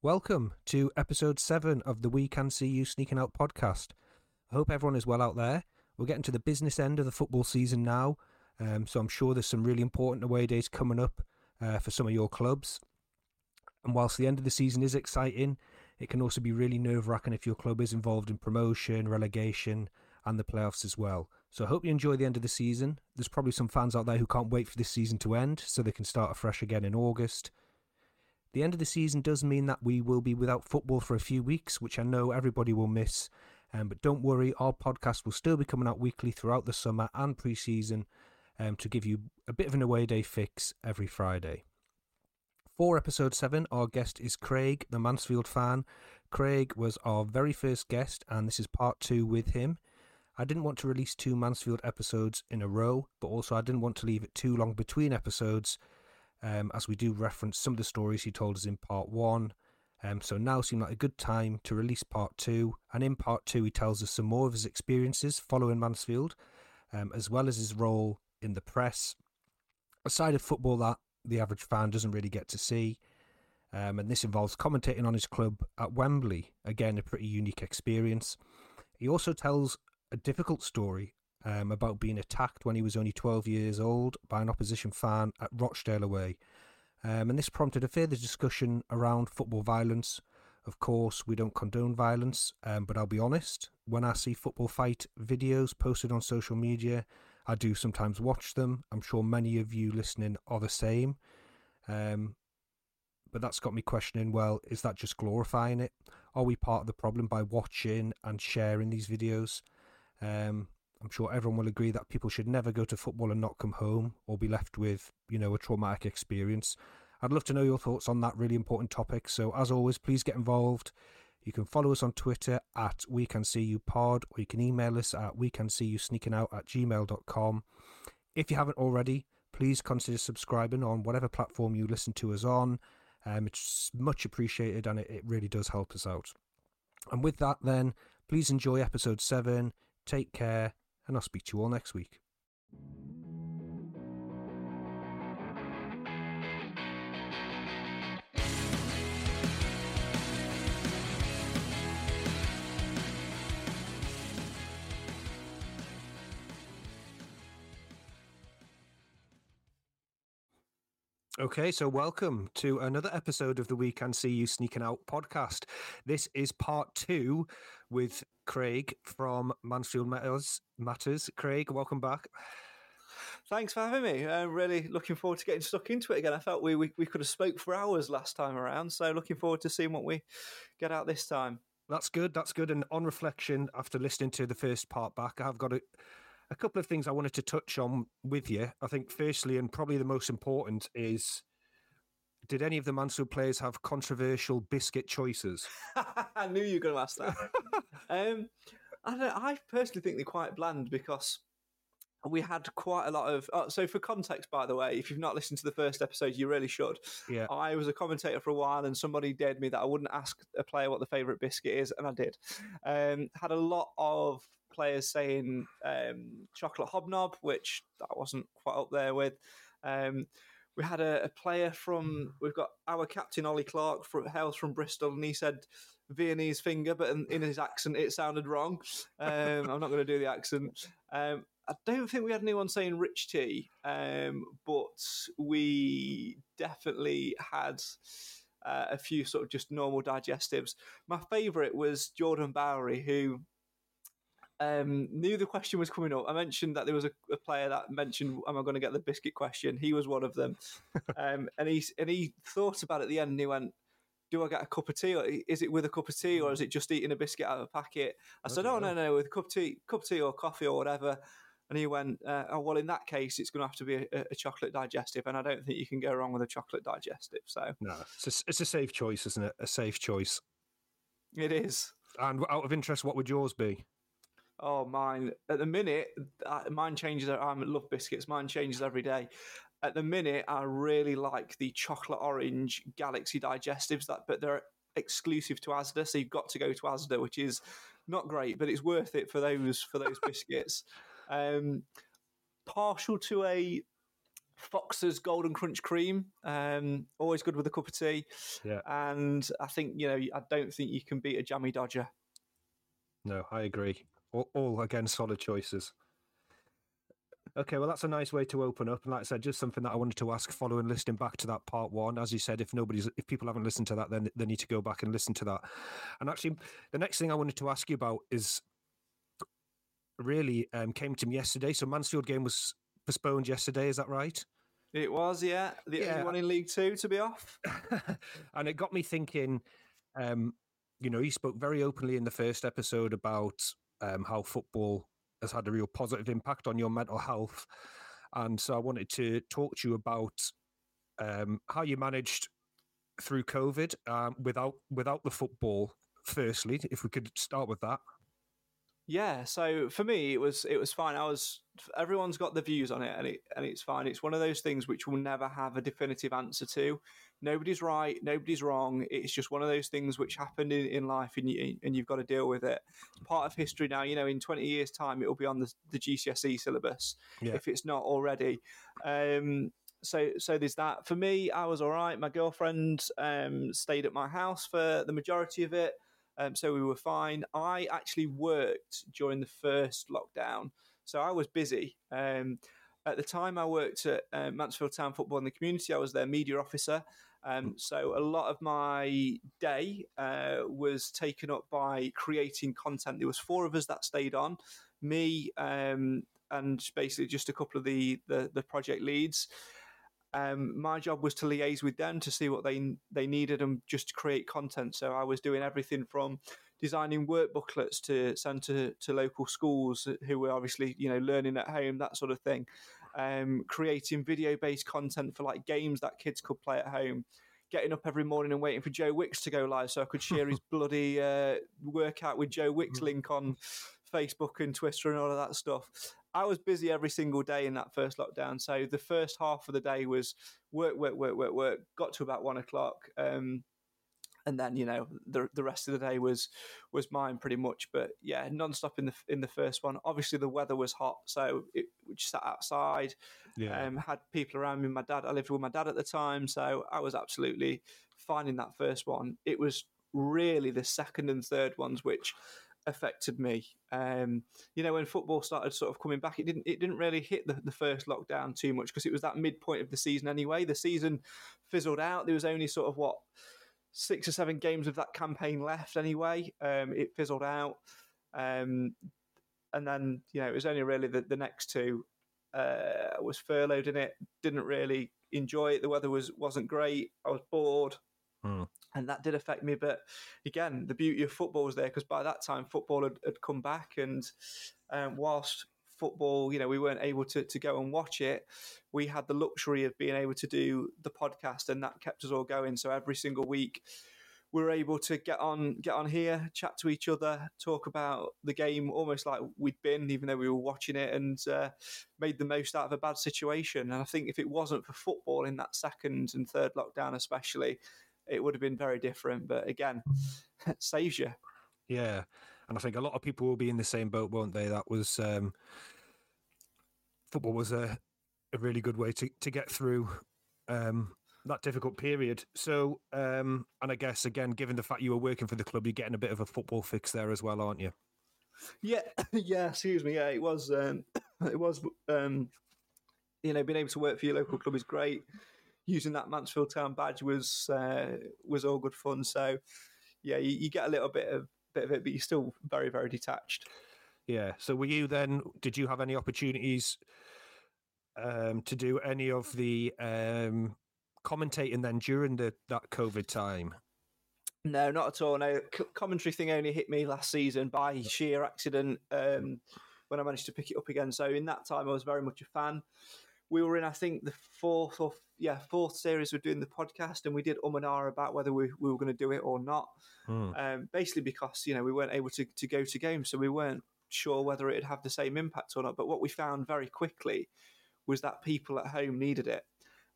Welcome to episode seven of the We Can See You Sneaking Out podcast. I hope everyone is well out there. We're getting to the business end of the football season now, um, so I'm sure there's some really important away days coming up uh, for some of your clubs. And whilst the end of the season is exciting, it can also be really nerve wracking if your club is involved in promotion, relegation, and the playoffs as well. So I hope you enjoy the end of the season. There's probably some fans out there who can't wait for this season to end so they can start afresh again in August. The end of the season does mean that we will be without football for a few weeks, which I know everybody will miss. Um, but don't worry, our podcast will still be coming out weekly throughout the summer and pre season um, to give you a bit of an away day fix every Friday. For episode 7, our guest is Craig, the Mansfield fan. Craig was our very first guest, and this is part two with him. I didn't want to release two Mansfield episodes in a row, but also I didn't want to leave it too long between episodes um, as we do reference some of the stories he told us in part one. Um, so now seemed like a good time to release part two. And in part two, he tells us some more of his experiences following Mansfield, um, as well as his role in the press, a side of football that the average fan doesn't really get to see. Um, and this involves commentating on his club at Wembley. Again, a pretty unique experience. He also tells a difficult story um, about being attacked when he was only 12 years old by an opposition fan at Rochdale away. Um, and this prompted a further discussion around football violence. Of course, we don't condone violence, um, but I'll be honest, when I see football fight videos posted on social media, I do sometimes watch them. I'm sure many of you listening are the same. Um, but that's got me questioning well, is that just glorifying it? Are we part of the problem by watching and sharing these videos? Um, I'm sure everyone will agree that people should never go to football and not come home or be left with, you know, a traumatic experience. I'd love to know your thoughts on that really important topic. So, as always, please get involved. You can follow us on Twitter at We Can See You Pod, or you can email us at We Can See You Sneaking Out at gmail.com. If you haven't already, please consider subscribing on whatever platform you listen to us on. Um, it's much appreciated and it, it really does help us out. And with that, then, please enjoy episode 7. Take care and I'll speak to you all next week. Okay, so welcome to another episode of the We Can See You Sneaking Out podcast. This is part two with Craig from Mansfield Matters. Matters. Craig, welcome back. Thanks for having me. I'm really looking forward to getting stuck into it again. I felt we, we, we could have spoke for hours last time around, so looking forward to seeing what we get out this time. That's good. That's good. And on reflection, after listening to the first part back, I've got a a couple of things I wanted to touch on with you. I think, firstly, and probably the most important, is did any of the Mansfield players have controversial biscuit choices? I knew you were going to ask that. um, I, I personally think they're quite bland because we had quite a lot of. Oh, so, for context, by the way, if you've not listened to the first episode, you really should. Yeah. I was a commentator for a while, and somebody dared me that I wouldn't ask a player what the favourite biscuit is, and I did. Um, had a lot of players saying um, chocolate hobnob, which I wasn't quite up there with. Um, we had a, a, player from we've got our captain Ollie Clarke from hails from Bristol, and he said Viennese finger, but in, in his accent it sounded wrong. Um, I'm not going to do the accent. Um, I don't think we had anyone saying rich tea, um, but we definitely had. Uh, a few sort of just normal digestives. My favourite was Jordan Bowery, who um, knew the question was coming up. I mentioned that there was a, a player that mentioned, "Am I going to get the biscuit question?" He was one of them, um, and he and he thought about it at the end. and He went, "Do I get a cup of tea, or is it with a cup of tea, or is it just eating a biscuit out of a packet?" I said, "Oh no, no, with a cup of tea, cup of tea or coffee or whatever." And he went, uh, "Oh well, in that case, it's going to have to be a, a, chocolate digestive, and I don't think you can go wrong with a chocolate digestive." So no, it's a, it's a safe choice, isn't it? A safe choice. It is. And out of interest, what would yours be? Oh, mine. At the minute, mine changes. I love biscuits. Mine changes every day. At the minute, I really like the chocolate orange Galaxy digestives. That, but they're exclusive to Asda, so you've got to go to Asda, which is not great, but it's worth it for those for those biscuits. Um, partial to a Fox's Golden Crunch Cream, um, always good with a cup of tea. Yeah. And I think, you know, I don't think you can beat a jammy Dodger. No, I agree. All, all again, solid choices. Okay, well, that's a nice way to open up. And like I said, just something that I wanted to ask following listening back to that part one. As you said, if nobody's, if people haven't listened to that, then they need to go back and listen to that. And actually, the next thing I wanted to ask you about is really um, came to me yesterday. So Mansfield game was postponed yesterday. Is that right? It was, yeah. The Yeah. only one in League Two to be off. and it got me thinking. Um, you know, he spoke very openly in the first episode about um, how football has had a real positive impact on your mental health, and so I wanted to talk to you about um, how you managed through COVID um, without without the football. Firstly, if we could start with that. Yeah, so for me, it was it was fine. I was everyone's got the views on it, and it and it's fine. It's one of those things which we'll never have a definitive answer to. Nobody's right, nobody's wrong. It's just one of those things which happened in, in life, and you and you've got to deal with it. It's part of history now. You know, in twenty years' time, it will be on the, the GCSE syllabus Yeah. if it's not already. Um, so so there's that. For me, I was all right. My girlfriend um, stayed at my house for the majority of it. Um, so we were fine. I actually worked during the first lockdown, so I was busy. Um, at the time, I worked at uh, Mansfield Town Football in the community. I was their media officer. Um, so a lot of my day uh, was taken up by creating content. There was four of us that stayed on, me um, and basically just a couple of the the, the project leads. Um, my job was to liaise with them to see what they they needed and just to create content. So I was doing everything from designing work booklets to send to, to local schools who were obviously you know learning at home that sort of thing. Um, creating video based content for like games that kids could play at home. Getting up every morning and waiting for Joe Wicks to go live so I could share his bloody uh, workout with Joe Wicks link on Facebook and Twitter and all of that stuff. I was busy every single day in that first lockdown. So the first half of the day was work, work, work, work, work. Got to about one o'clock, um, and then you know the the rest of the day was was mine pretty much. But yeah, non-stop in the in the first one. Obviously the weather was hot, so it, we just sat outside. Um, had people around me. My dad, I lived with my dad at the time, so I was absolutely fine in that first one. It was really the second and third ones which affected me. Um, you know, when football started sort of coming back, it didn't it didn't really hit the, the first lockdown too much because it was that midpoint of the season anyway. The season fizzled out. There was only sort of what six or seven games of that campaign left anyway. Um, it fizzled out. Um, and then, you know, it was only really the, the next two. Uh, was furloughed in it, didn't really enjoy it. The weather was, wasn't great. I was bored Hmm. And that did affect me. But again, the beauty of football was there because by that time football had, had come back, and um, whilst football, you know, we weren't able to to go and watch it, we had the luxury of being able to do the podcast, and that kept us all going. So every single week. We were able to get on, get on here, chat to each other, talk about the game, almost like we'd been, even though we were watching it, and uh, made the most out of a bad situation. And I think if it wasn't for football in that second and third lockdown, especially, it would have been very different. But again, it saves you. Yeah, and I think a lot of people will be in the same boat, won't they? That was um, football was a, a really good way to, to get through um, that difficult period. So, um, and I guess again, given the fact you were working for the club, you're getting a bit of a football fix there as well, aren't you? Yeah, yeah. Excuse me. Yeah, it was. Um, it was. Um, you know, being able to work for your local club is great. Using that Mansfield Town badge was uh, was all good fun. So, yeah, you, you get a little bit of bit of it, but you're still very very detached. Yeah. So, were you then? Did you have any opportunities um, to do any of the um, commentating then during the that COVID time? No, not at all. No, C- commentary thing only hit me last season by sheer accident um, when I managed to pick it up again. So in that time, I was very much a fan. We were in, I think, the fourth or yeah fourth series we're doing the podcast, and we did um and ah about whether we, we were going to do it or not. Hmm. Um, basically, because you know we weren't able to to go to games, so we weren't sure whether it'd have the same impact or not. But what we found very quickly was that people at home needed it,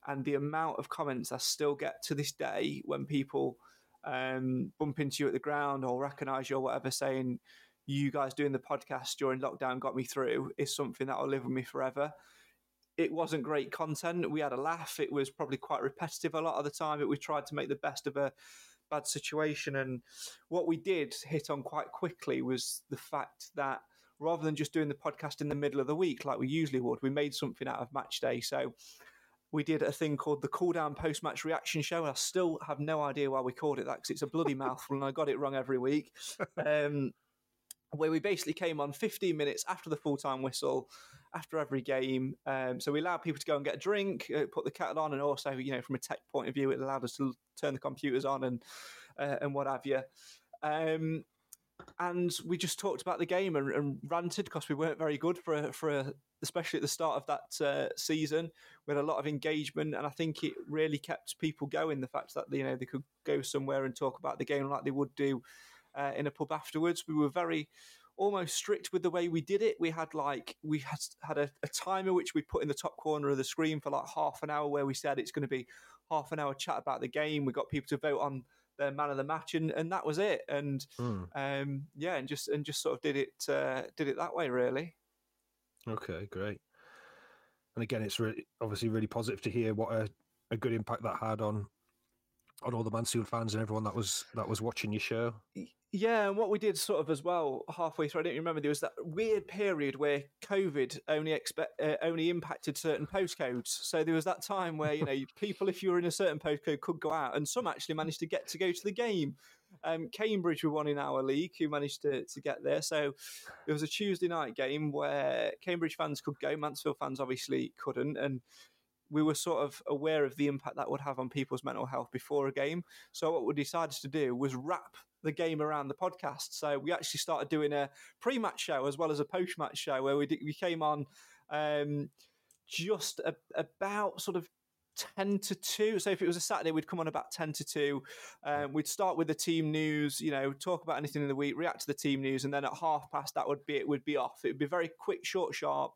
and the amount of comments I still get to this day when people um, bump into you at the ground or recognise you or whatever, saying you guys doing the podcast during lockdown got me through is something that will live with me forever. It wasn't great content. We had a laugh. It was probably quite repetitive a lot of the time. But we tried to make the best of a bad situation. And what we did hit on quite quickly was the fact that rather than just doing the podcast in the middle of the week like we usually would, we made something out of match day. So we did a thing called the cool down post match reaction show. I still have no idea why we called it that because it's a bloody mouthful and I got it wrong every week. Um, where we basically came on 15 minutes after the full time whistle, after every game. Um, so we allowed people to go and get a drink, uh, put the kettle on, and also, you know, from a tech point of view, it allowed us to turn the computers on and uh, and what have you. Um, and we just talked about the game and, and ranted because we weren't very good for a, for a, especially at the start of that uh, season. We had a lot of engagement, and I think it really kept people going. The fact that you know they could go somewhere and talk about the game like they would do uh, in a pub afterwards. We were very almost strict with the way we did it. We had like we had had a, a timer which we put in the top corner of the screen for like half an hour, where we said it's going to be half an hour chat about the game. We got people to vote on their man of the match, and, and that was it. And Hmm. um, yeah, and just and just sort of did it uh, did it that way, really. Okay, great. And again, it's really obviously really positive to hear what a, a good impact that had on on all the Mansfield fans and everyone that was that was watching your show. Yeah, and what we did sort of as well halfway through, I don't remember. There was that weird period where COVID only expect uh, only impacted certain postcodes. So there was that time where you know people, if you were in a certain postcode, could go out, and some actually managed to get to go to the game. Um, Cambridge were one in our league who managed to, to get there. So it was a Tuesday night game where Cambridge fans could go, Mansfield fans obviously couldn't, and we were sort of aware of the impact that would have on people's mental health before a game. So what we decided to do was wrap the game around the podcast. So we actually started doing a pre-match show as well as a post-match show where we did, we came on um, just a, about sort of 10 to 2 so if it was a saturday we'd come on about 10 to 2 um, we'd start with the team news you know talk about anything in the week react to the team news. And then at half past that would be it would be off. It would be very quick short sharp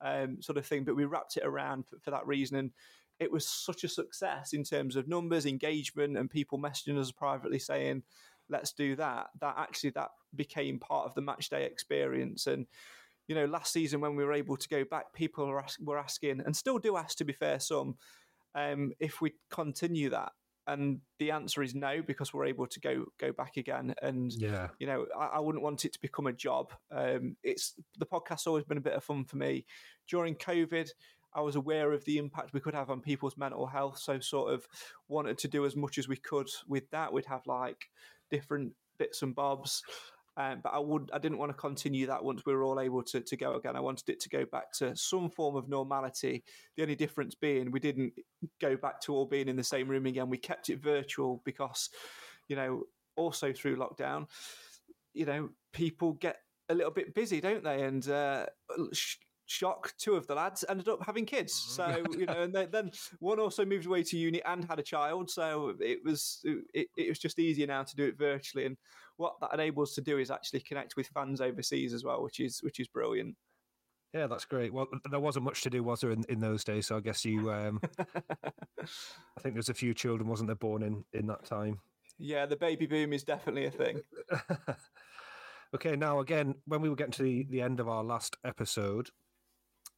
um, sort of thing. But we wrapped it around for, for that reason. And it was such a success in terms of numbers engagement and people messaging us privately saying let's do that that actually that became part of the match day experience. And you know last season when we were able to go back people were, ask, were asking and still do ask to be fair some um, if we continue that. And the answer is no because we're able to go go back again. And Yeah. you know I, I wouldn't want it to become a job. Um, it's the podcast's always been a bit of fun for me. During covid i was aware of the impact we could have on people's mental health so sort of wanted to do as much as we could with that. We'd have like different bits and bobs um, but I would, I didn't want to continue that once we were all able to, to go again. I wanted it to go back to some form of normality. The only difference being we didn't go back to all being in the same room again. We kept it virtual because, you know, also through lockdown, you know, people get a little bit busy, don't they? And uh, shock, two of the lads ended up having kids. So you know, and then, then one also moved away to uni and had a child. So it was it, it was just easier now to do it virtually. And what that enables to do is actually connect with fans overseas as well, which is which is brilliant. Yeah, that's great. Well, there wasn't much to do, was there, in, in those days? So I guess you, um, I think there's a few children, wasn't there, born in, in that time? Yeah, the baby boom is definitely a thing. okay, now again, when we were getting to the, the end of our last episode,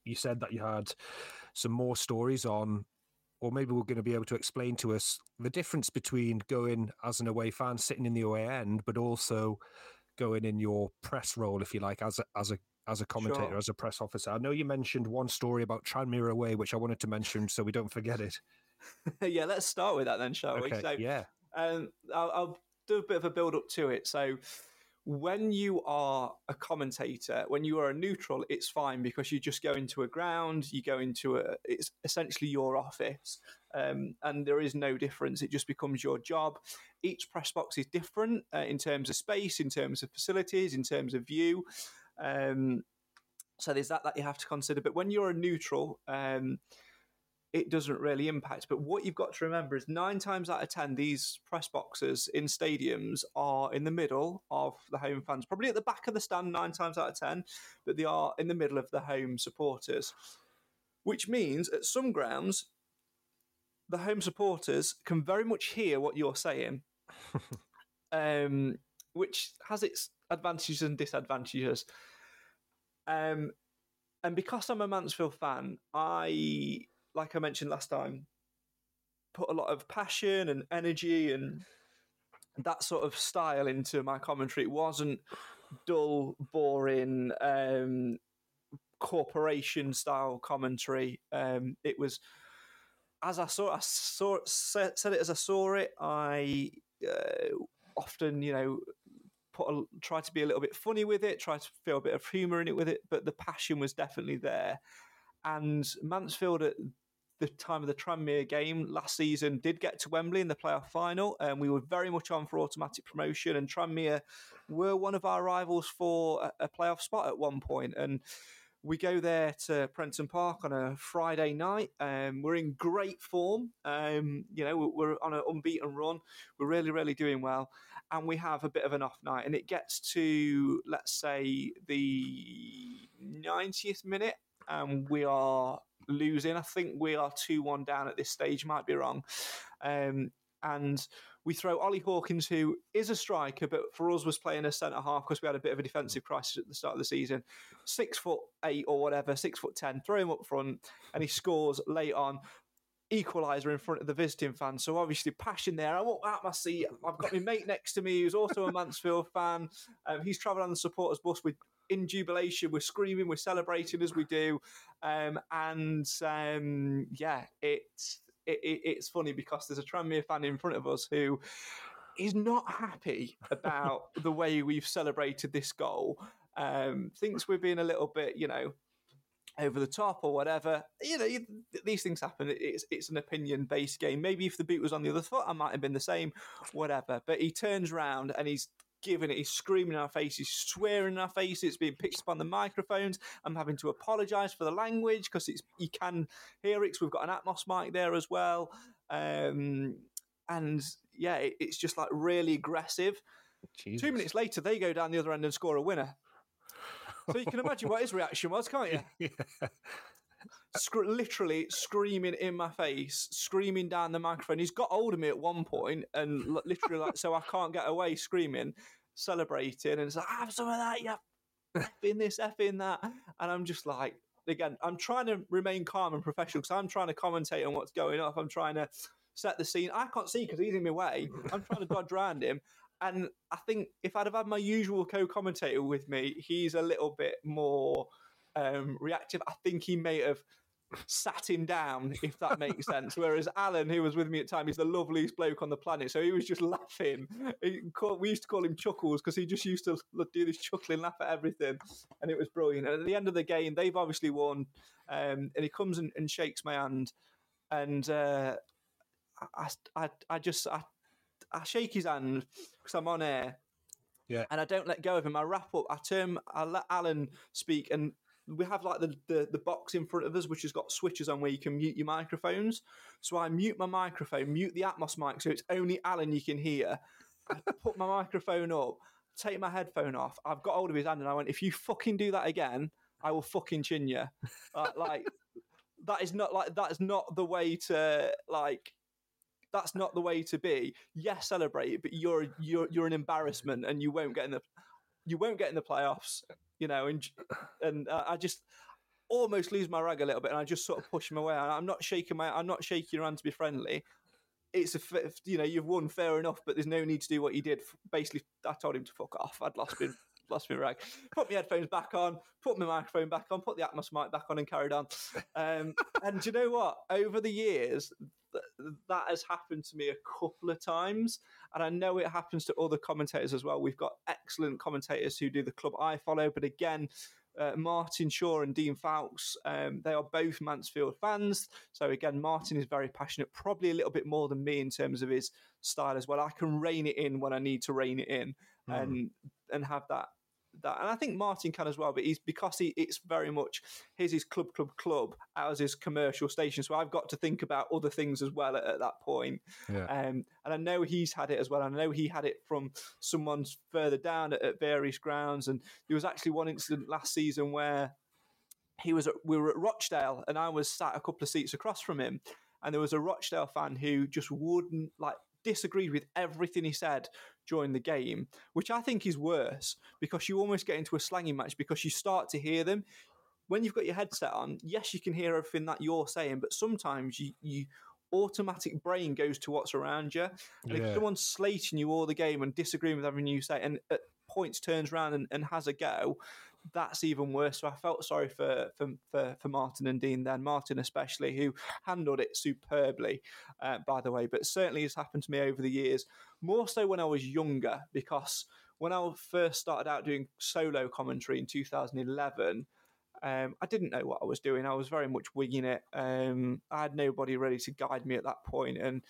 you said that you had some more stories on, or maybe we're going to be able to explain to us the difference between going as an away fan, sitting in the away end, but also going in your press role, if you like, as a, as a as a commentator, Sure. as a press officer. I know you mentioned one story about Tranmere away, which I wanted to mention so we don't forget it. yeah, let's start with that then, shall we? Okay, So, yeah. um, I'll, I'll do a bit of a build up to it. So, when you are a commentator, when you are a neutral, it's fine because you just go into a ground, you go into a, it's essentially your office, um, and there is no difference. It just becomes your job. Each press box is different uh, in terms of space, in terms of facilities, in terms of view. Um, so there's that that you have to consider. But when you're a neutral, um, it doesn't really impact. But what you've got to remember is nine times out of ten, these press boxes in stadiums are in the middle of the home fans, probably at the back of the stand nine times out of ten, but they are in the middle of the home supporters. Which means at some grounds, the home supporters can very much hear what you're saying, um, which has its advantages and disadvantages. Um, and because I'm a Mansfield fan, I, like I mentioned last time, put a lot of passion and energy and that sort of style into my commentary. It wasn't dull, boring, um, corporation style commentary. Um, it was as I saw, I saw said, said it as I saw it. I uh, often, you know, put a, try to be a little bit funny with it, try to feel a bit of humour in it with it, but the passion was definitely there. And Mansfield at the time of the Tranmere game last season did get to Wembley in the playoff final, and we were very much on for automatic promotion. And Tranmere were one of our rivals for a, a playoff spot at one point, and we go there to Prenton Park on a Friday night. Um, we're in great form. Um, you know, we're on an unbeaten run. We're really, really doing well. And we have a bit of an off night. And it gets to, let's say, the 90th minute. And we are losing. I think we are 2 1 down at this stage. Might be wrong. Um, and we throw Ollie Hawkins, who is a striker, but for us was playing a centre half because we had a bit of a defensive crisis at the start of the season. Six foot eight or whatever, six foot ten. Throw him up front, and he scores late on. Equaliser in front of the visiting fans. So obviously passion there. I'm up at my seat. I've got my mate next to me who's also a Mansfield fan. Um, he's travelling on the supporters bus with in jubilation. We're screaming, we're celebrating as we do, um, and um, yeah, it's it, it, it's funny because there's a Tranmere fan in front of us who is not happy about the way we've celebrated this goal. Um, thinks we're being a little bit, you know, over the top or whatever. You know, you, these things happen. It's it's an opinion based game. Maybe if the boot was on the other foot, I might have been the same, whatever. But he turns around and he's giving it. He's screaming in our faces, he's swearing in our faces. It's being picked up on the microphones. I'm having to apologise for the language because it's you can hear it. Cause we've got an Atmos mic there as well, um, and yeah, it, it's just like really aggressive. Jesus. Two minutes later, they go down the other end and score a winner. So you can imagine what his reaction was, can't you? yeah. Sc- literally screaming in my face, screaming down the microphone. He's got hold of me at one point and literally like, so I can't get away screaming, celebrating, and it's like, have some of that, yeah, in this, in that, and I'm just like, again, I'm trying to remain calm and professional because I'm trying to commentate on what's going on. I'm trying to set the scene. I can't see because he's in my way. I'm trying to dodge around him. And I think if I'd have had my usual co-commentator with me, he's a little bit more um, reactive. I think he may have sat him down, if that makes sense. Whereas Alan, who was with me at the time, he's the loveliest bloke on the planet. So he was just laughing. Called, we used to call him Chuckles because he just used to do this chuckling laugh at everything. And it was brilliant. And at the end of the game, they've obviously won. Um, and he comes and, and, shakes my hand. And uh, I, I, I just, I, I shake his hand because I'm on air. Yeah. And I don't let go of him. I wrap up. I turn. I let Alan speak, and we have like the, the, the box in front of us which has got switches on where you can mute your microphones. So I mute my microphone, mute the Atmos mic, so it's only Alan you can hear. I put my microphone up, take my headphone off. I've got hold of his hand and I went, if you fucking do that again, I will fucking chin you. Uh, like that is not like that is not the way to like that's not the way to be. Yes, celebrate, but you're you're you're an embarrassment and you won't get in the you won't get in the playoffs you know, and and uh, I just almost lose my rag a little bit, and I just sort of push him away. I'm not shaking my, I'm not shaking your hand to be friendly. It's a, you know, you've won, fair enough, but there's no need to do what you did. Basically, I told him to fuck off. I'd lost me, lost my rag. Put my headphones back on, put my microphone back on, put the Atmos mic back on, and carried on. Um, and you know what? Over the years, that has happened to me a couple of times, and I know it happens to other commentators as well. We've got excellent commentators who do the club I follow, but again, uh, Martin Shaw and Dean Fowlkes, um, they are both Mansfield fans. So again, Martin is very passionate, probably a little bit more than me in terms of his style as well. I can rein it in when I need to rein it in, mm. and and have that that. And I think Martin can as well, but he's because he it's very much his is club, club, club, as his commercial station. So I've got to think about other things as well at, at that point. Yeah. Um, and I know he's had it as well. I know he had it from someone further down at, at various grounds. And there was actually one incident last season where he was at, we were at Rochdale and I was sat a couple of seats across from him. And there was a Rochdale fan who just wouldn't like disagreed with everything he said during the game, which I think is worse because you almost get into a slanging match because you start to hear them. when you've got your headset on, yes, you can hear everything that you're saying, but sometimes you, you automatic brain goes to what's around you. And Yeah. if someone's slating you all the game and disagreeing with everything you say, and at points turns around and, and has a go, that's even worse. So I felt sorry for, for for for Martin and Dean then, Martin especially, who handled it superbly, uh, by the way. But certainly has happened to me over the years, more so when I was younger, because when I first started out doing solo commentary in 2011. Um, I didn't know what I was doing. I was very much winging it. Um, I had nobody ready to guide me at that point, and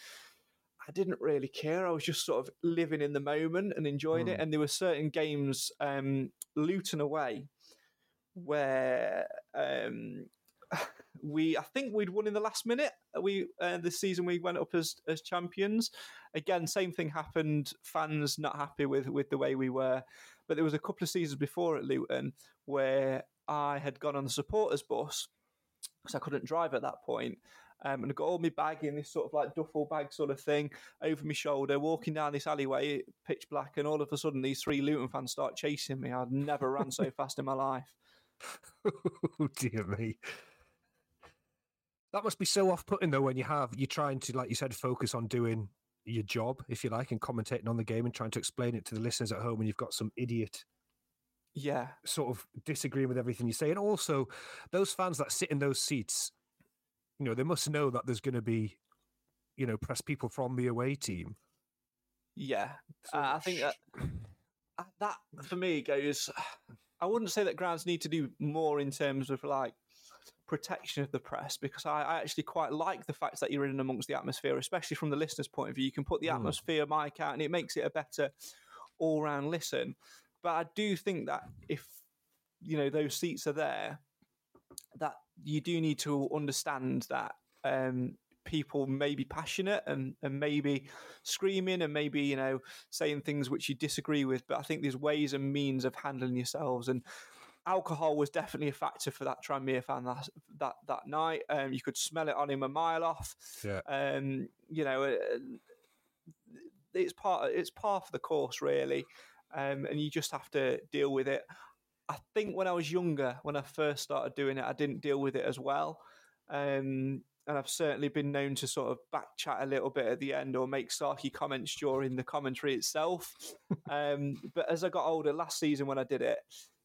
I didn't really care. I was just sort of living in the moment and enjoying it. And there were certain games, um, Luton away, where um, we, I think we'd won in the last minute. We uh, this season we went up as as champions. Again, same thing happened. Fans not happy with with the way we were, but there was a couple of seasons before at Luton where I had gone on the supporters bus because I couldn't drive at that point. Um, and I got all my bag in this sort of like duffel bag sort of thing over my shoulder, walking down this alleyway, pitch black, and all of a sudden these three Luton fans start chasing me. I'd never ran so fast in my life. oh dear me. That must be so off-putting though when you have you're trying to, like you said, focus on doing your job, if you like, and commentating on the game and trying to explain it to the listeners at home, and you've got some idiot Yeah, sort of disagreeing with everything you say. And also, those fans that sit in those seats, you know, they must know that there's going to be, you know, press people from the away team. yeah. So Uh, I think that uh, that for me goes. I wouldn't say that grounds need to do more in terms of like protection of the press because I, I actually quite like the fact that you're in amongst the atmosphere, especially from the listener's point of view. You can put the Mm. atmosphere mic out and it makes it a better all round listen. But I do think that if you know those seats are there, that you do need to understand that um, people may be passionate and, and maybe screaming and maybe you know saying things which you disagree with. But I think there's ways and means of handling yourselves and. Alcohol was definitely a factor for that Tranmere fan that that, that night. Um, you could smell it on him a mile off. Yeah. Um, you know, uh, it's part it's part of the course really, um, and you just have to deal with it. I think when I was younger, when I first started doing it, I didn't deal with it as well. Um, and I've certainly been known to sort of back chat a little bit at the end or make sarky comments during the commentary itself. um, but as I got older, last season when I did it,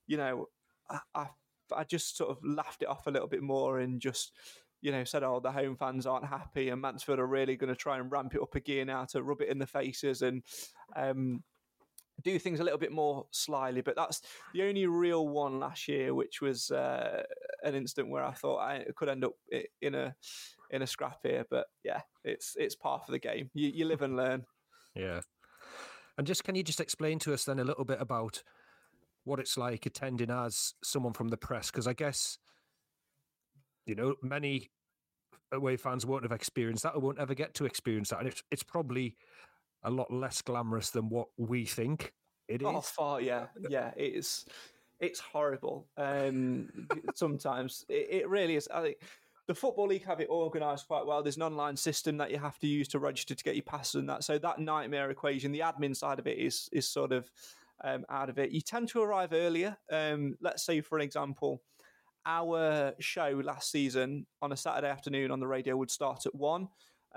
you know, I, I, I just sort of laughed it off a little bit more and just, you know, said, oh, the home fans aren't happy and Mansfield are really going to try and ramp it up a gear now to rub it in the faces and um, do things a little bit more slyly. But that's the only real one last year, which was uh, an instant where I thought I could end up in a in a scrap here. But yeah, it's it's part of the game. You, you live and learn. Yeah. And just can you just explain to us then a little bit about what it's like attending as someone from the press? Because I guess, you know, many away fans won't have experienced that or won't ever get to experience that. And it's, it's probably a lot less glamorous than what we think it is. Oh, far, yeah, yeah. It is. It's horrible. Um, sometimes it, it really is. I think the football league have it organised quite well. There's an online system that you have to use to register to get your passes and that. So that nightmare equation, the admin side of it is is sort of um, out of it. You tend to arrive earlier. Um, let's say, for an example, our show last season on a Saturday afternoon on the radio would start at one.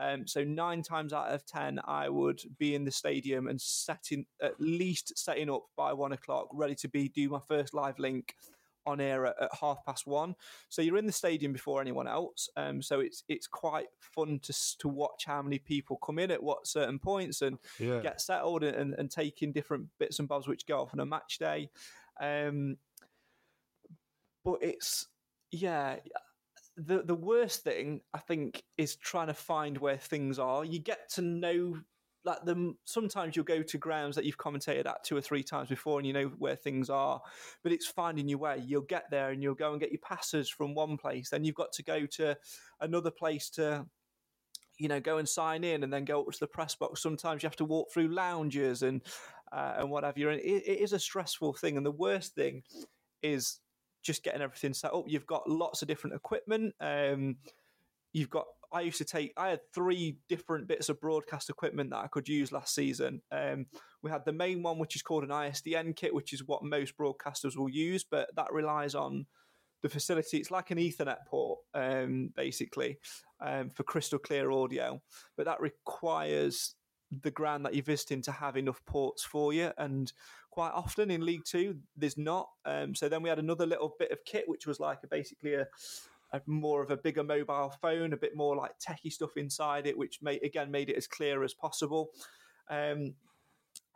Um, so nine times out of ten, I would be in the stadium and setting at least setting up by one o'clock, ready to be do my first live link on air at, at half past one. So you're in the stadium before anyone else. Um, so it's it's quite fun to to watch how many people come in at what certain points and yeah. get settled and, and take in different bits and bobs which go off on a match day. Um, but it's yeah. The the worst thing I think is trying to find where things are. You get to know like them. Sometimes you'll go to grounds that you've commentated at two or three times before, and you know where things are. But it's finding your way. You'll get there, and you'll go and get your passes from one place. Then you've got to go to another place to you know, go and sign in and then go up to the press box. Sometimes you have to walk through lounges and uh, and what have you. And it, it is a stressful thing. And the worst thing is just getting everything set up. You've got lots of different equipment. Um, you've got. I used to take. I had three different bits of broadcast equipment that I could use last season. Um, we had the main one, which is called an ISDN kit, which is what most broadcasters will use, but that relies on the facility. It's like an Ethernet port, um, basically, um, for crystal clear audio, but that requires the ground that you're visiting to have enough ports for you. And quite often in League Two, there's not. Um, so then we had another little bit of kit, which was like a, basically a, a, more of a bigger mobile phone, a bit more like techie stuff inside it, which made, again made it as clear as possible. Um,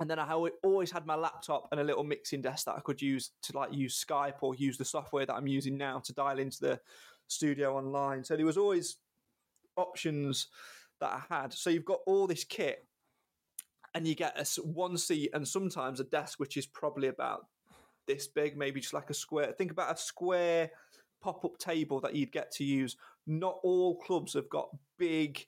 and then I always had my laptop and a little mixing desk that I could use to like use Skype or use the software that I'm using now to dial into the studio online. So there was always options that I had. So you've got all this kit, and you get a one seat and sometimes a desk which is probably about this big, maybe just like a square. Think about a square pop up table that you'd get to use. Not all clubs have got big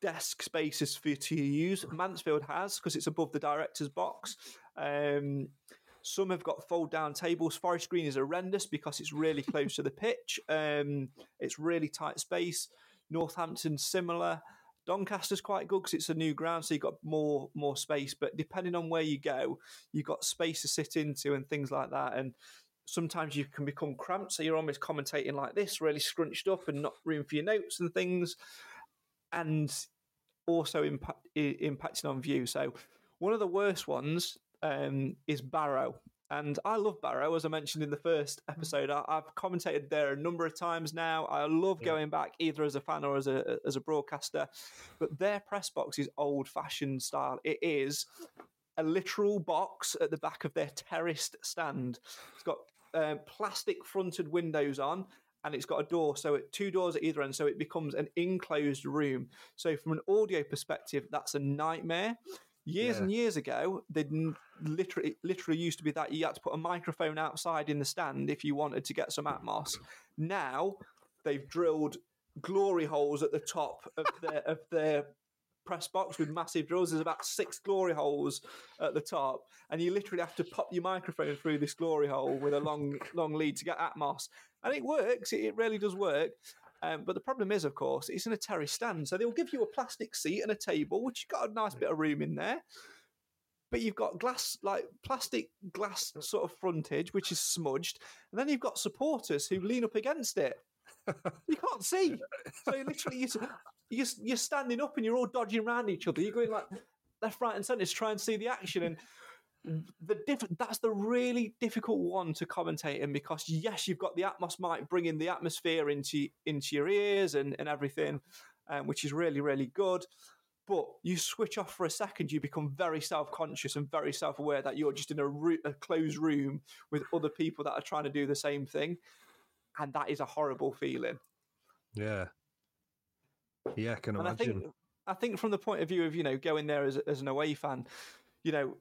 desk spaces for you to use. Mansfield has because it's above the director's box. Um, some have got fold down tables. Forest Green is horrendous because it's really close to the pitch. Um, it's really tight space. Northampton similar. Doncaster's quite good because it's a new ground, so you've got more more space. But depending on where you go, you've got space to sit into and things like that. And sometimes you can become cramped, so you're almost commentating like this, really scrunched up and not room for your notes and things. And also impact, impacting on view. So one of the worst ones um, is Barrow. And I love Barrow, as I mentioned in the first mm. episode. I, have commentated there a number of times now. I love going back either as a fan or as a as a broadcaster. But their press box is old fashioned style. It is a literal box at the back of their terraced stand. It's got um, plastic fronted windows on and it's got a door, so it, two doors at either end, so it becomes an enclosed room. So from an audio perspective, that's a nightmare. Years yeah. and years ago, they literally literally used to be that you had to put a microphone outside in the stand if you wanted to get some atmos. Now they've drilled glory holes at the top of their of their press box with massive drills. There's about six glory holes at the top, and you literally have to pop your microphone through this glory hole with a long long lead to get atmos and it works. It, really does work. Um, but the problem is, of course, it's in a terrace stand, so they'll give you a plastic seat and a table, which you've got a nice bit of room in there. But you've got glass, like plastic glass sort of frontage, which is smudged, and then you've got supporters who lean up against it. you can't see, so you literally you're, you're standing up and you're all dodging around each other. You're going like left, right, and centre to try and see the action, and the diff- that's the really difficult one to commentate in because yes, you've got the Atmos mic bringing the atmosphere into into your ears and and everything, um, which is really really good. But you switch off for a second, you become very self conscious and very self aware that you're just in a, ro- a closed room with other people that are trying to do the same thing, and that is a horrible feeling. Yeah, yeah, I can and imagine. I think, I think from the point of view of you know going there as, as an away fan, you know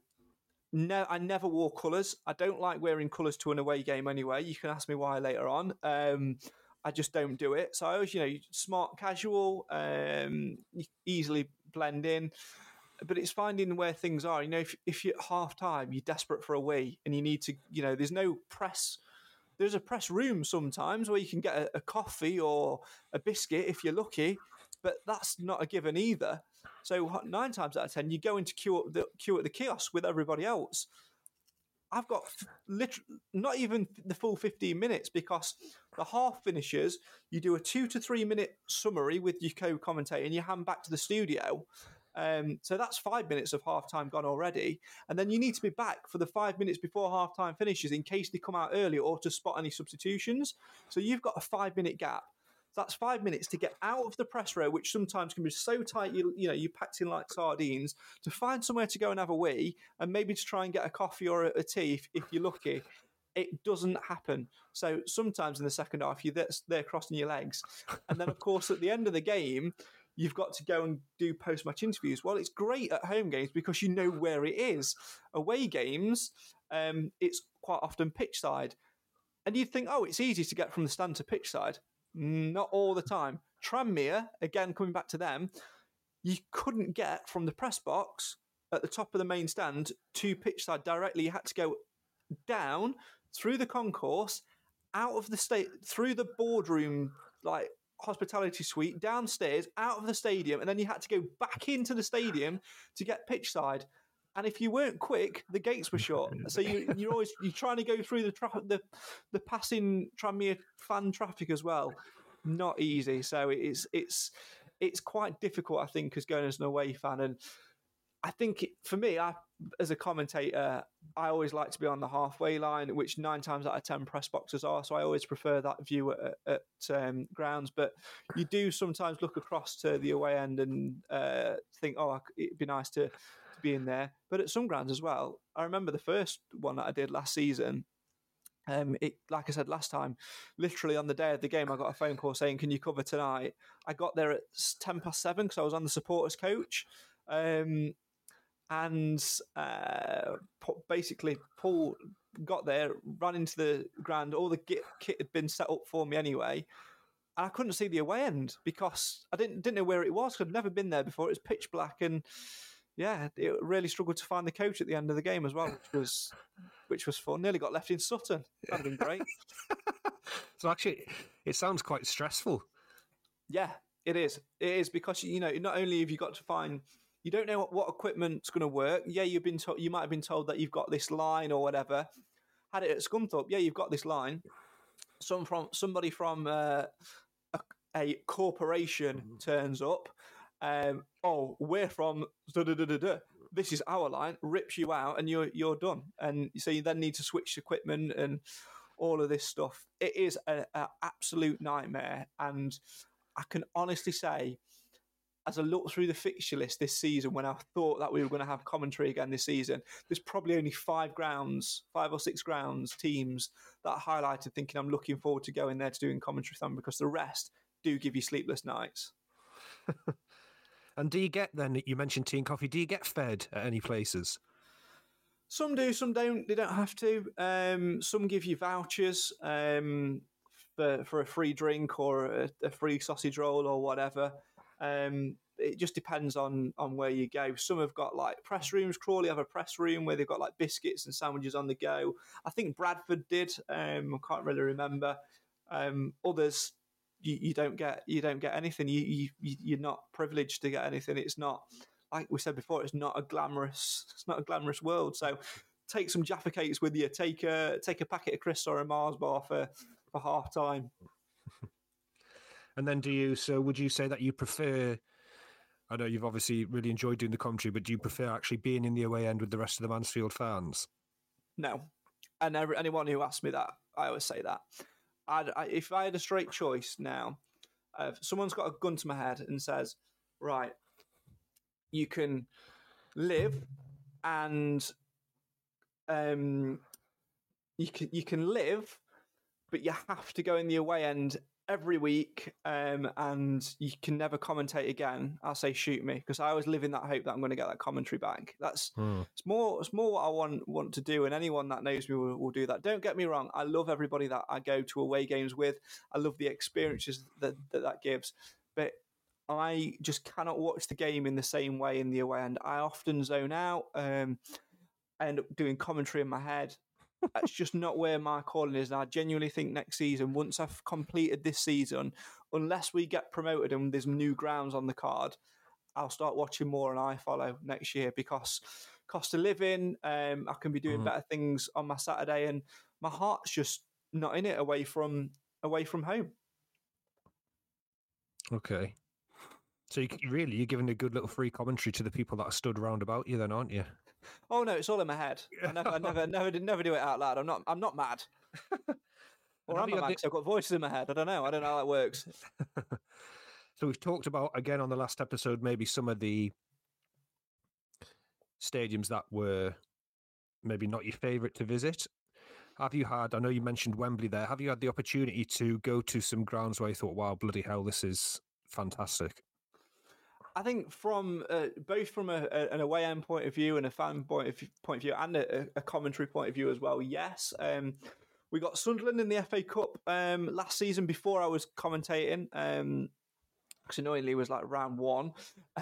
no, I never wore colours. I don't like wearing colours to an away game anyway. You can ask me why later on. Um, I just don't do it. So I always, you know, smart casual, um, easily blend in. But it's finding where things are. You know, if, if you're at half time, you're desperate for a wee and you need to, you know, there's no press. There's a press room sometimes where you can get a, a coffee or a biscuit if you're lucky, but that's not a given either. So nine times out of ten, you go into queue at the queue at the kiosk with everybody else. I've got literally not even the full 15 minutes because the half finishes, you do a two to three minute summary with your co commentator and you hand back to the studio. Um, so that's five minutes of half time gone already. And then you need to be back for the five minutes before half time finishes in case they come out early or to spot any substitutions. So you've got a five minute gap that's five minutes to get out of the press row, which sometimes can be so tight you you know you're packed in like sardines, to find somewhere to go and have a wee, and maybe to try and get a coffee or a, a tea if, if, you're lucky. It doesn't happen. So sometimes in the second half, you're there, crossing your legs, and then of course at the end of the game, you've got to go and do post match interviews. Well, it's great at home games because you know where it is. Away games, um, it's quite often pitch side. And you'd think, oh, it's easy to get from the stand to pitch side. Mm, not all the time. Tranmere, again, coming back to them, you couldn't get from the press box at the top of the main stand to pitch side directly. You had to go down through the concourse, out of the state, through the boardroom, like hospitality suite, downstairs, out of the stadium, and then you had to go back into the stadium to get pitch side. And if you weren't quick, the gates were shut. So you you're always you're trying to go through the tra- the the passing Tranmere fan traffic as well. Not easy. So it's it's it's quite difficult, I think, as going as an away fan. And I think it, for me, I as a commentator, I always like to be on the halfway line, which nine times out of ten press boxes are. So I always prefer that view at, at um, grounds. But you do sometimes look across to the away end and uh, think, oh, it'd be nice to, to be in there. But at some grounds as well, I remember the first one that I did last season. Um, it, like I said last time, literally on the day of the game, I got a phone call saying, "Can you cover tonight?" I got there at ten past seven because I was on the supporters coach. Um, and uh, basically Paul got there, ran into the ground. All the kit had been set up for me anyway, and I couldn't see the away end because I didn't didn't know where it was. Cause I'd never been there before. It was pitch black, and yeah, it really struggled to find the coach at the end of the game as well, which was which was fun. Nearly got left in Sutton. That'd been great. so actually, it sounds quite stressful. Yeah, it is. It is because you know not only have you got to find you don't know what, what equipment's going to work. Yeah, you've been told. You might have been told that you've got this line or whatever. Had it at Scunthorpe. Yeah, you've got this line. Some from somebody from uh, a, a, corporation mm-hmm. turns up. Um, oh, we're from this is our line. Rips you out, and you're you're done. And so you then need to switch equipment and all of this stuff. It is an absolute nightmare, and I can honestly say as I look through the fixture list this season, when I thought that we were going to have commentary again this season, there's probably only five grounds, five or six grounds teams that I highlighted, thinking I'm looking forward to going there to doing commentary them because the rest do give you sleepless nights. and do you get then? You mentioned tea and coffee. Do you get fed at any places? Some do, some don't. They don't have to. Um, some give you vouchers um, for for a free drink or a, a free sausage roll or whatever. Um, it just depends on on where you go. Some have got like press rooms. Crawley have a press room where they've got like biscuits and sandwiches on the go. I think Bradford did. Um, I can't really remember. Um, others, you, you, don't get you don't get anything. You, you you're not privileged to get anything. It's not like we said before. It's not a glamorous. It's not a glamorous world. So take some Jaffa cakes with you. Take a take a packet of crisps or a Mars bar for for half time. And then do you, so would you say that you prefer, I know you've obviously really enjoyed doing the commentary, but do you prefer actually being in the away end with the rest of the Mansfield fans? No. And every, anyone who asks me that, I always say that. I, if I had a straight choice now, uh, if someone's got a gun to my head and says, right, you can live and um, you can you can live, but you have to go in the away end every week um, and you can never commentate again, I'll say shoot me because I always live in that hope that I'm going to get that commentary back. That's hmm. it's more it's more what I want want to do, and anyone that knows me will, will, do that. Don't get me wrong, I love everybody that I go to away games with. I love the experiences that that, that gives, but I just cannot watch the game in the same way in the away end. I often zone out. Um, end up doing commentary in my head that's just not where my calling is. And I genuinely think next season, once I've completed this season, unless we get promoted and there's new grounds on the card, I'll start watching more and I follow next year because cost of living, um, I can be doing mm. better things on my Saturday, and my heart's just not in it away from away from home. Okay. So you, really, you're giving a good little free commentary to the people that are stood around about you, then, aren't you? Oh no, it's all in my head. I never, I never, never, never do it out loud. I'm not, I'm not mad. or I'm mad the... I've got voices in my head. I don't know. I don't know how that works. so we've talked about again on the last episode, maybe some of the stadiums that were maybe not your favourite to visit. Have you had? I know you mentioned Wembley there. Have you had the opportunity to go to some grounds where you thought, "Wow, bloody hell, this is fantastic"? I think from uh, both from a, a, an away end point of view and a fan point of, point of view and a, a commentary point of view as well. Yes, um, we got Sunderland in the FA Cup um, last season before I was commentating. Um, because annoyingly it was like round one.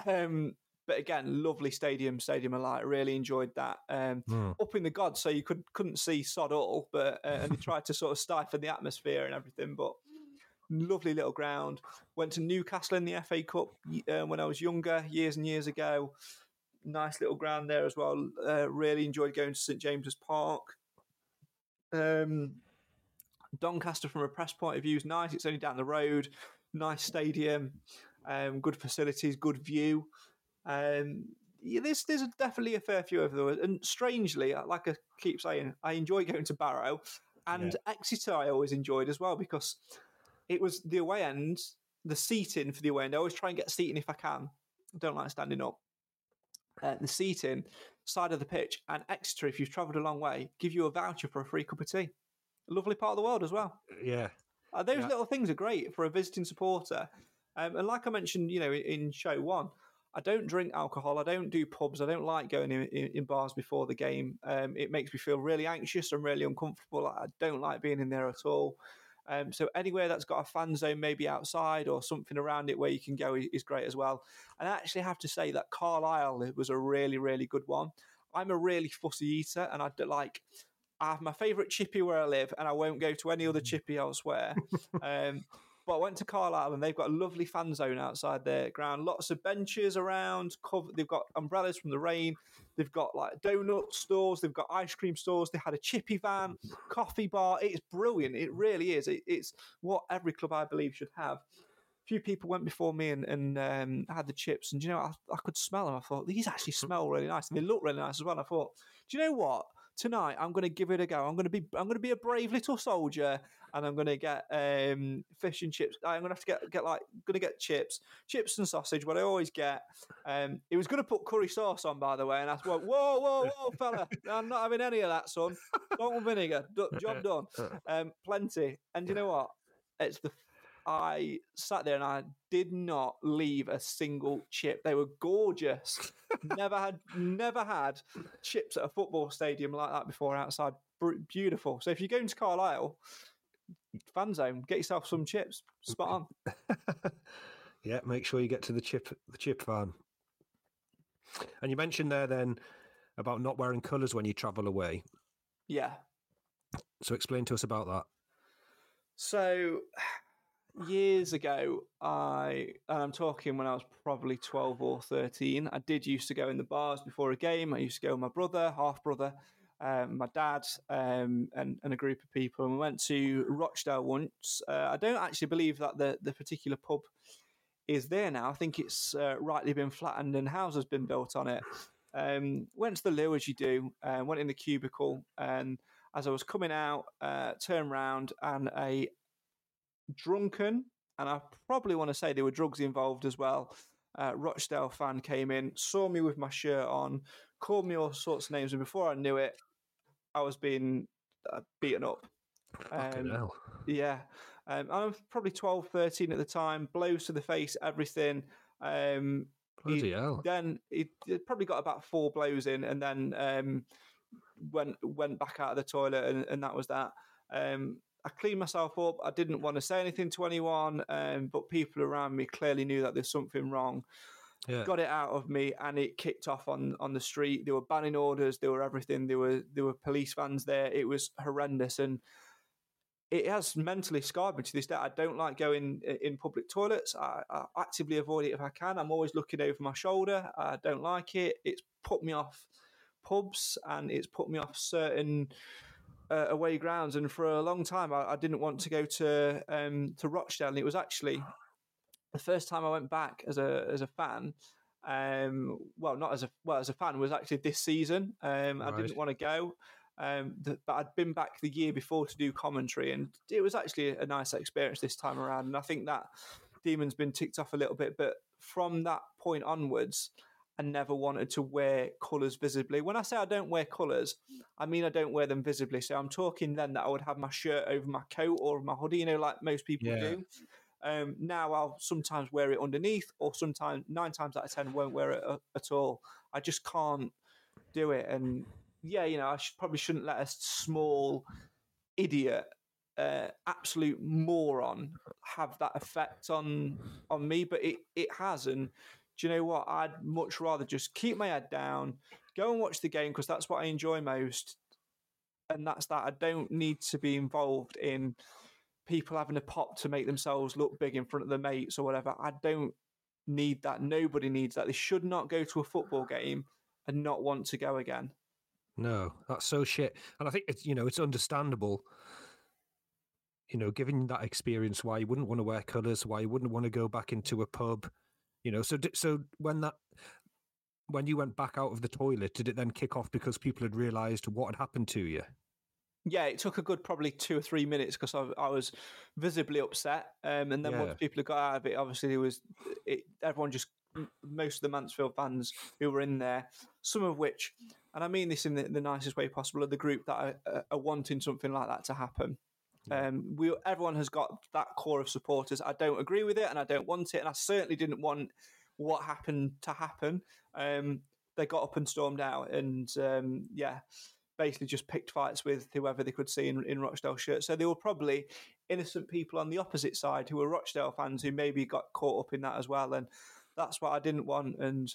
Um, but again, lovely stadium, stadium alight. Really enjoyed that. Um, mm. Up in the gods, so you could couldn't see sod all, but uh, and they tried to sort of stifle the atmosphere and everything. But lovely little ground. Went to Newcastle in the FA Cup uh, when I was younger, years and years ago. nice little ground there as well. Uh, really enjoyed going to St James's Park. Um, Doncaster, from a press point of view, is nice. It's only down the road. Nice stadium, um, good facilities, good view. Um, yeah, there's there's definitely a fair few of those. And strangely, like I keep saying, I enjoy going to Barrow, and yeah. Exeter I always enjoyed as well because it was the away end, the seating for the away end. I always try and get seating if I can. I don't like standing up. Uh, the seating side of the pitch and Exeter, if you've travelled a long way, give you a voucher for a free cup of tea. A lovely part of the world as well. Yeah. Uh, those yeah. little things are great for a visiting supporter. Um, and like I mentioned, you know, in, in, show one, I don't drink alcohol. I don't do pubs. I don't like going in, in, in bars before the game. Um, it makes me feel really anxious and really uncomfortable. I don't like being in there at all. Um, so anywhere that's got a fan zone, maybe outside or something around it where you can go is great as well. And I actually have to say that Carlisle was a really, really good one. I'm a really fussy eater, and I like. I have my favourite chippy where I live, and I won't go to any other mm. chippy elsewhere. um, but I went to Carlisle and they've got a lovely fan zone outside their ground. Lots of benches around. Cover- they've got umbrellas from the rain. They've got like donut stores. They've got ice cream stores. They had a chippy van, coffee bar. It's brilliant. It really is. It, it's what every club I believe should have. A few people went before me and, and um, had the chips, and you know I, I could smell them. I thought these actually smell really nice, and they look really nice as well. I thought, do you know what? Tonight I'm going to give it a go. I'm going to be I'm going to be a brave little soldier, and I'm going to get um, fish and chips. I'm going to have to get get like going to get chips, chips and sausage. What I always get. Um, he was going to put curry sauce on, by the way, and I thought, whoa, whoa, whoa, fella, I'm not having any of that, son. Salt and vinegar, job done. Um, plenty. And you know what? It's the I sat there and I did not leave a single chip. They were gorgeous. never had never had chips at a football stadium like that before outside. Beautiful. So if you're going to Carlisle, fan zone, get yourself some chips. Spot on. yeah, make sure you get to the chip the chip farm. And you mentioned there then about not wearing colours when you travel away. Yeah. So explain to us about that. So years ago, I and I'm talking when I was probably twelve or thirteen. I did used to go in the bars before a game. I used to go with my brother, half brother, um, my dad, um, and, and a group of people. And we went to Rochdale once. Uh, I don't actually believe that the the particular pub is there now. I think it's uh, rightly been flattened and houses been built on it. Um, went to the loo as you do. Uh, went in the cubicle and as I was coming out, uh, turned round and a drunken, and I probably want to say there were drugs involved as well. Uh, Rochdale fan came in, saw me with my shirt on, called me all sorts of names, and before I knew it, I was being uh, beaten up. Um, yeah. Um, I was probably 12, 13 at the time, blows to the face, everything. Um, Bloody he, hell. Then he, probably got about four blows in and then um, went went back out of the toilet, and, and that was that. Um, I cleaned myself up. I didn't want to say anything to anyone, um, but people around me clearly knew that there's something wrong. Yeah. Got it out of me, and it kicked off on, on the street. There were banning orders. There were everything. There were there were police vans there. It was horrendous, and it has mentally scarred me to this day. I don't like going in public toilets. I, I actively avoid it if I can. I'm always looking over my shoulder. I don't like it. It's put me off pubs, and it's put me off certain uh, away grounds, and for a long time I, I didn't want to go to um, to Rochdale. And it was actually the first time I went back as a as a fan. Um, well, not as a well as a fan was actually this season. Um, right. I didn't want to go, um, the, but I'd been back the year before to do commentary, and it was actually a nice experience this time around. And I think that Demon's been ticked off a little bit, but from that point onwards, and never wanted to wear colours visibly. When I say I don't wear colours, I mean I don't wear them visibly. So I'm talking then that I would have my shirt over my coat or my hoodie, you know, like most people yeah. do. Um, now I'll sometimes wear it underneath, or sometimes nine times out of ten won't wear it at all. I just can't do it. And yeah, you know, I should, probably shouldn't let a small idiot, uh, absolute moron, have that effect on on me, but it it has, and do you know what? I'd much rather just keep my head down, go and watch the game because that's what I enjoy most. And that's that. I don't need to be involved in people having a pop to make themselves look big in front of their mates or whatever. I don't need that. Nobody needs that. They should not go to a football game and not want to go again. No, that's so shit. And I think it's you know it's understandable. You know, given that experience, why you wouldn't want to wear colours, why you wouldn't want to go back into a pub. You know, so so when that when you went back out of the toilet, did it then kick off because people had realised what had happened to you? Yeah, it took a good probably two or three minutes because I, I, was visibly upset. Um, and then yeah. once people had got out of it, obviously it was it, everyone just most of the Mansfield fans who were in there, some of which, and I mean this in the, the nicest way possible, are the group that are, are wanting something like that to happen. Um, we everyone has got that core of supporters. I don't agree with it, and I don't want it, and I certainly didn't want what happened to happen. Um, they got up and stormed out, and um, yeah, basically just picked fights with whoever they could see in, in Rochdale shirts. So they were probably innocent people on the opposite side who were Rochdale fans who maybe got caught up in that as well. And that's what I didn't want. And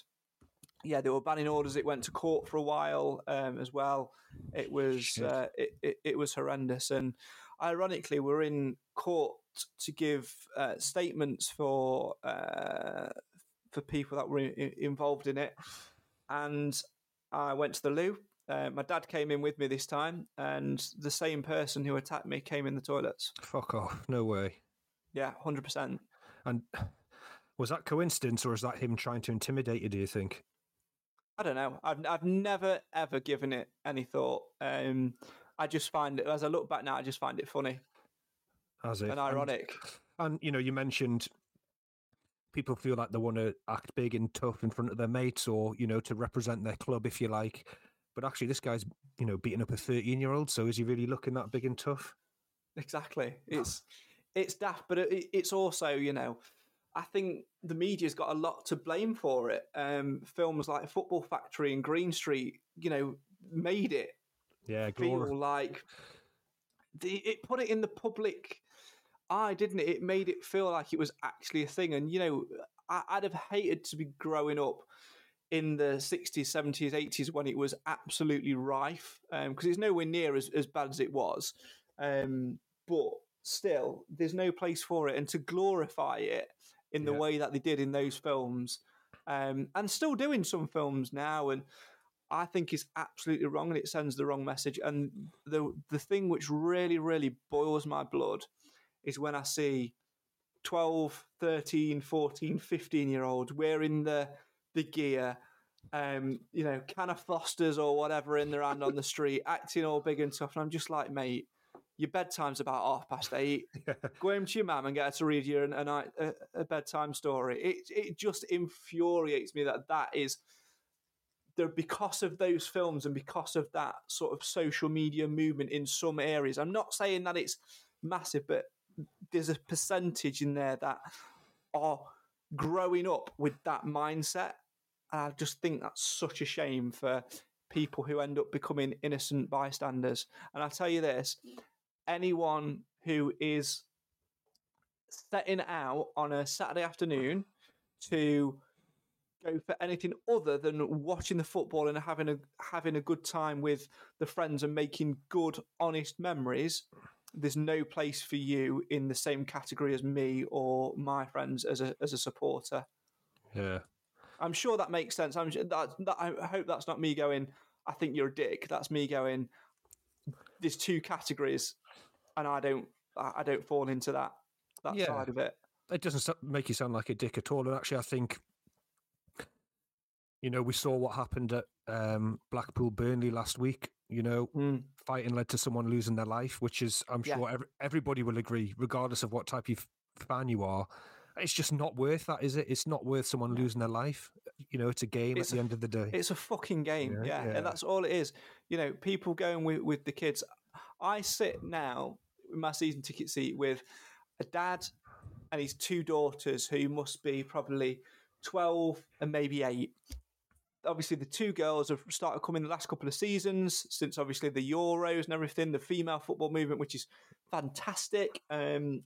yeah, they were banning orders. It went to court for a while um, as well. It was uh, it, it, it, was horrendous. And ironically, we're in court to give uh, statements for uh, for people that were in, involved in it. And I went to the loo. Uh, my dad came in with me this time, and the same person who attacked me came in the toilets. Fuck off! No way. Yeah, hundred percent. And was that coincidence, or is that him trying to intimidate you? Do you think? I don't know. I've I've never ever given it any thought. Um, I just find it as I look back now, I just find it funny, as and ironic. And, and you know, you mentioned people feel like they want to act big and tough in front of their mates, or you know, to represent their club, if you like. But actually, this guy's you know beating up a thirteen-year-old. So is he really looking that big and tough? Exactly. It's it's daft, but it, it's also you know I think the media's got a lot to blame for it. Um, films like Football Factory and Green Street, you know, made it yeah, feel like the, it put it in the public eye, didn't it? It made it feel like it was actually a thing. And you know, I, would have hated to be growing up in the 60s, 70s, 80s when it was absolutely rife because um, it's nowhere near as, as bad as it was. Um, but still, there's no place for it. And to glorify it in the yeah. way that they did in those films, um, and still doing some films now. And I think is absolutely wrong, and it sends the wrong message. And the the thing which really, really boils my blood is when I see 12, 13, 14, 15 year olds wearing the the gear, um, you know, can of Fosters or whatever in their hand on the street, acting all big and tough. And I'm just like, mate, your bedtime's about half past eight. Go home to your mum and get her to read you a, a, a bedtime story. It it just infuriates me that that is there because of those films and because of that sort of social media movement in some areas. I'm not saying that it's massive, but there's a percentage in there that are growing up with that mindset. And I just think that's such a shame for people who end up becoming innocent bystanders. And I'll tell you this anyone who is setting out on a Saturday afternoon to go for anything other than watching the football and having a having a good time with the friends and making good honest memories there's no place for you in the same category as me or my friends as a as a supporter yeah i'm sure that makes sense i'm that, that i hope that's not me going i think you're a dick that's me going there's two categories and I don't I don't fall into that that yeah. side of it. It doesn't make you sound like a dick at all. And actually, I think you know we saw what happened at um, Blackpool Burnley last week. You know, mm. fighting led to someone losing their life, which is I'm sure yeah. every, everybody will agree, regardless of what type of fan you are. It's just not worth that, is it? It's not worth someone losing their life. You know, it's a game it's at the a, end of the day. It's a fucking game, yeah, yeah, yeah. and that's all it is. You know, people going with, with the kids. I sit now my season ticket seat with a dad and his two daughters who must be probably 12 and maybe 8 obviously the two girls have started coming the last couple of seasons since obviously the euros and everything the female football movement which is fantastic um,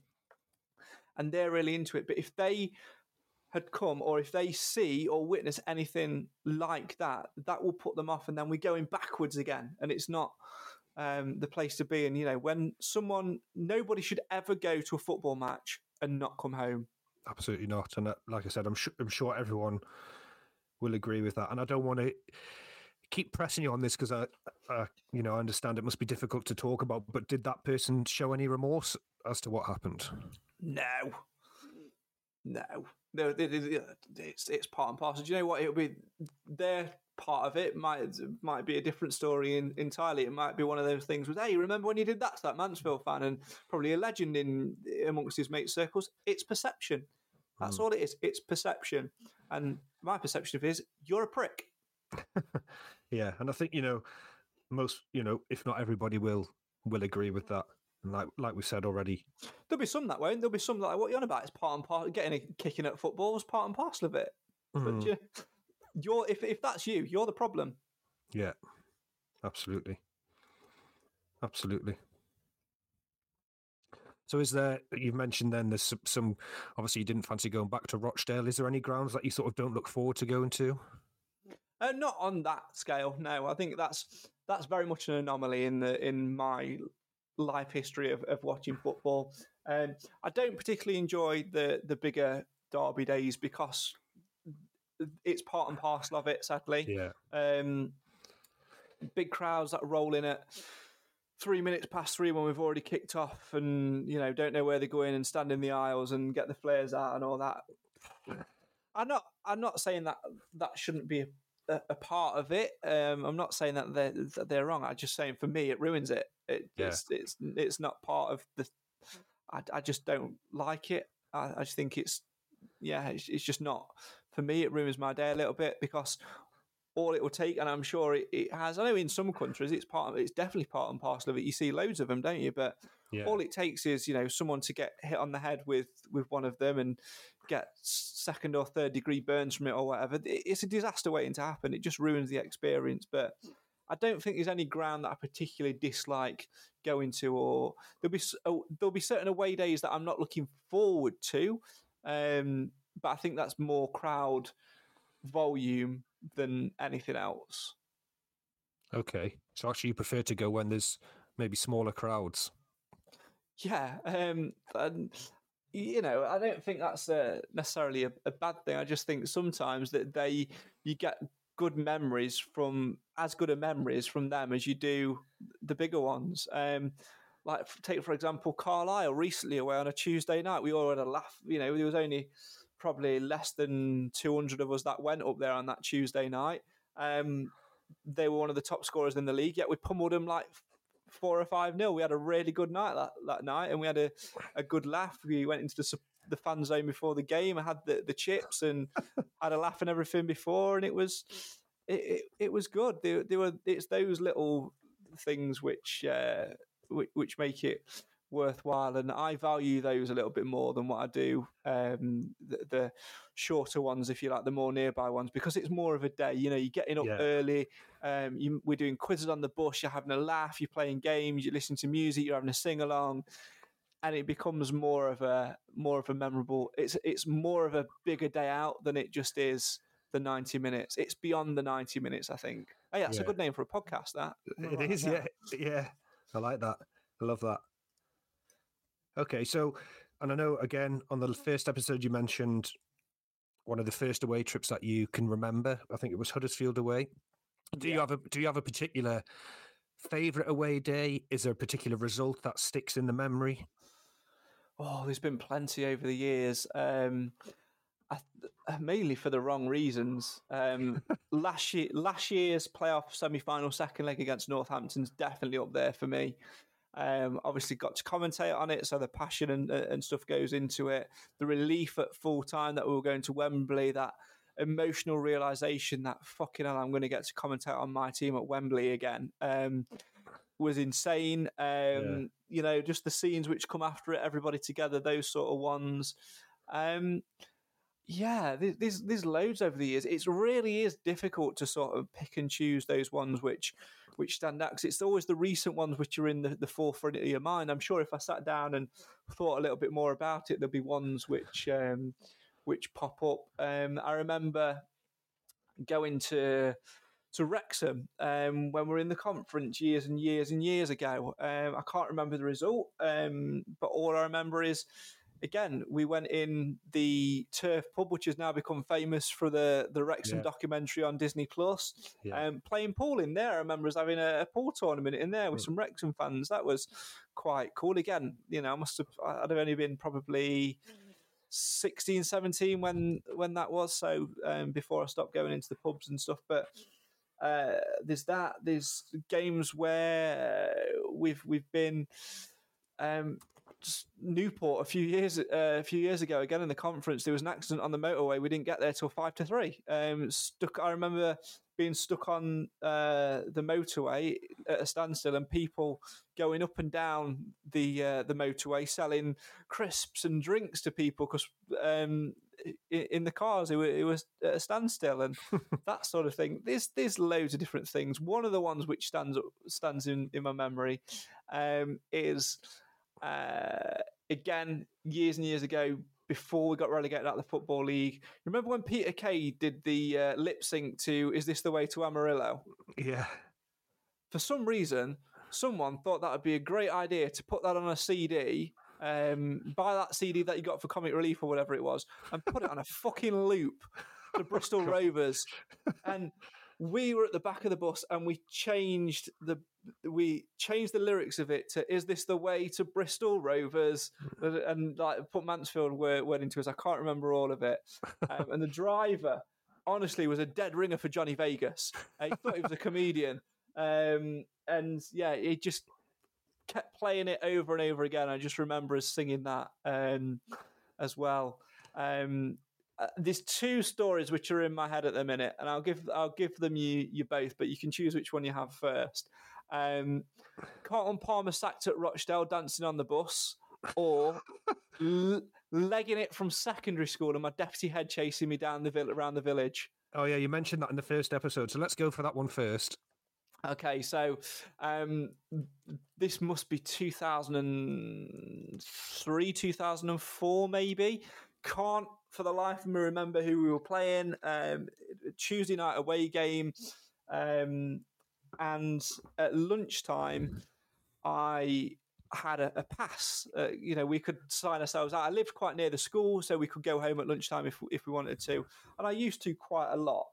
and they're really into it but if they had come or if they see or witness anything like that that will put them off and then we're going backwards again and it's not um, the place to be. And you know, when someone, nobody should ever go to a football match and not come home. absolutely not. And uh, like I said, I'm I'm sure everyone will agree with that. And I don't want to keep pressing you on this because I, I, you know, I understand it must be difficult to talk about. But did that person show any remorse as to what happened? No, no, no. It's it's part and parcel. Do you know what? It'll be their part of it. Might might be a different story in, entirely. It might be one of those things with, hey, remember when you did that to that Mansfield fan, and probably a legend in amongst his mate circles. It's perception. That's mm. all it is. It's perception. And my perception of it is you're a prick. yeah, and I think you know most, you know, if not everybody will will agree with that. And like like we said already, there'll be some that won't. there'll be some that like what you're on about. It's part and parcel. Getting a kicking at football is part and parcel of it. Mm. But you, you're if if that's you, you're the problem. Yeah, absolutely, absolutely. So, is there? You've mentioned then there's some, some. Obviously, you didn't fancy going back to Rochdale. Is there any grounds that you sort of don't look forward to going to? Uh, not on that scale. No, I think that's that's very much an anomaly in the in my life history of, of watching football. Um, I don't particularly enjoy the the bigger derby days because it's part and parcel of it. Sadly, yeah. Um, big crowds that roll in at three minutes past three when we've already kicked off, and you know don't know where they're going and stand in the aisles and get the flares out and all that. I'm not. I'm not saying that that shouldn't be a, a part of it. Um, I'm not saying that they're that they're wrong. I'm just saying for me it ruins it. it yeah. It's it's it's not part of the. I, I just don't like it. I, I just think it's yeah, it's, it's just not for me. It ruins my day a little bit because all it will take, and I'm sure it, it, has. I know in some countries it's part of it's definitely part and parcel of it. You see loads of them, don't you? But yeah. all it takes is you know someone to get hit on the head with with one of them and get second or third degree burns from it or whatever. It's a disaster waiting to happen. It just ruins the experience. But I don't think there's any ground that I particularly dislike going to, or there'll be oh, there'll be certain away days that I'm not looking forward to. Um, but I think that's more crowd volume than anything else. Okay, so actually, you prefer to go when there's maybe smaller crowds. Yeah, um, and you know, I don't think that's a, necessarily a, a, bad thing. I just think sometimes that they you get good memories from as good a memories from them as you do the bigger ones. Um, like take for example Carlisle recently away on a Tuesday night. We all had a laugh. You know, there was only probably less than 200 of us that went up there on that Tuesday night. Um, they were one of the top scorers in the league, yet we pummeled them like four or five nil. We had a really good night that, that night, and we had a, a good laugh. We went into the the fan zone before the game. I had the, the chips and had a laugh and everything before, and it was it, it, it was good. They, they, were it's those little things which uh, which, which make it worthwhile, and I value those a little bit more than what I do um, the, the, shorter ones, if you like, the more nearby ones, because it's more of a day. You know, you're getting up yeah. early. Um, you, we're doing quizzes on the bus. You're having a laugh. You're playing games. You're listening to music. You're having a sing along. And it becomes more of a more of a memorable. It's it's more of a bigger day out than it just is the 90 minutes. It's beyond the 90 minutes, I think. Oh, yeah, it's yeah. a good name for a podcast, that. It is, yeah. Yeah. I like that. I love that. Okay, so and I know again on the first episode you mentioned one of the first away trips that you can remember. I think it was Huddersfield away. Do yeah. you have a do you have a particular favorite away day? Is there a particular result that sticks in the memory? Oh, there's been plenty over the years. Um, I, mainly for the wrong reasons. Um, last year, last year's playoff semi-final second leg against Northampton's definitely up there for me. Um, obviously, got to commentate on it, so the passion and, uh, and stuff goes into it. The relief at full time that we were going to Wembley, that emotional realization that fucking hell, I'm going to get to commentate on my team at Wembley again, um, was insane. Um, yeah. You know, just the scenes which come after it, everybody together, those sort of ones. Um, yeah, there's there's loads over the years. It really is difficult to sort of pick and choose those ones which which stand out because it's always the recent ones which are in the, the forefront of your mind. I'm sure if I sat down and thought a little bit more about it, there'll be ones which um, which pop up. Um, I remember going to to Wrexham um, when we were in the conference years and years and years ago. Um, I can't remember the result, um, but all I remember is again, we went in the Turf Pub, which has now become famous for the the Wrexham Yeah. documentary on Disney Plus. Yeah. Um, playing pool in there, I remember us having a, a pool tournament in there with Mm. some Wrexham fans. That was quite cool. Again, you know, I must have I'd have only been probably 16, 17 when when that was. So um, before I stopped going into the pubs and stuff, but. Uh, there's that. There's games where we've we've been um, Newport a few years uh, a few years ago. Again in the conference, there was an accident on the motorway. We didn't get there till five to three. Um, stuck. I remember being stuck on uh, the motorway at a standstill, and people going up and down the uh, the motorway selling crisps and drinks to people because um, in the cars it, it was at a standstill and that sort of thing. There's there's loads of different things. One of the ones which stands up, stands in in my memory um, is uh, again years and years ago before we got relegated out of the football league. Remember when Peter Kay did the uh, lip sync to "Is This the Way to Amarillo"? Yeah. For some reason, someone thought that would be a great idea to put that on a CD. Um, buy that CD that you got for Comic Relief or whatever it was, and put it on a fucking loop to Bristol Rovers. And we were at the back of the bus, and we changed the we changed the lyrics of it to "Is this the way to Bristol Rovers?" and like put Mansfield word, word into us. I can't remember all of it. Um, and the driver, honestly, was a dead ringer for Johnny Vegas. Uh, he thought he was a comedian, um, and yeah, he just kept playing it over and over again. I just remember us singing that um, as well. Um, uh, there's two stories which are in my head at the minute, and I'll give I'll give them you you both, but you can choose which one you have first. Um, Carlton Palmer sacked at Rochdale dancing on the bus, or l- legging it from secondary school and my deputy head chasing me down the vill- around the village. Oh yeah, you mentioned that in the first episode, so let's go for that one first. Okay, so um, this must be 2003, 2004, maybe. Can't for the life of me remember who we were playing. Um, Tuesday night away game. Um, and at lunchtime, I had a, a pass. Uh, you know, we could sign ourselves out. I lived quite near the school, so we could go home at lunchtime if if we wanted to. And I used to quite a lot.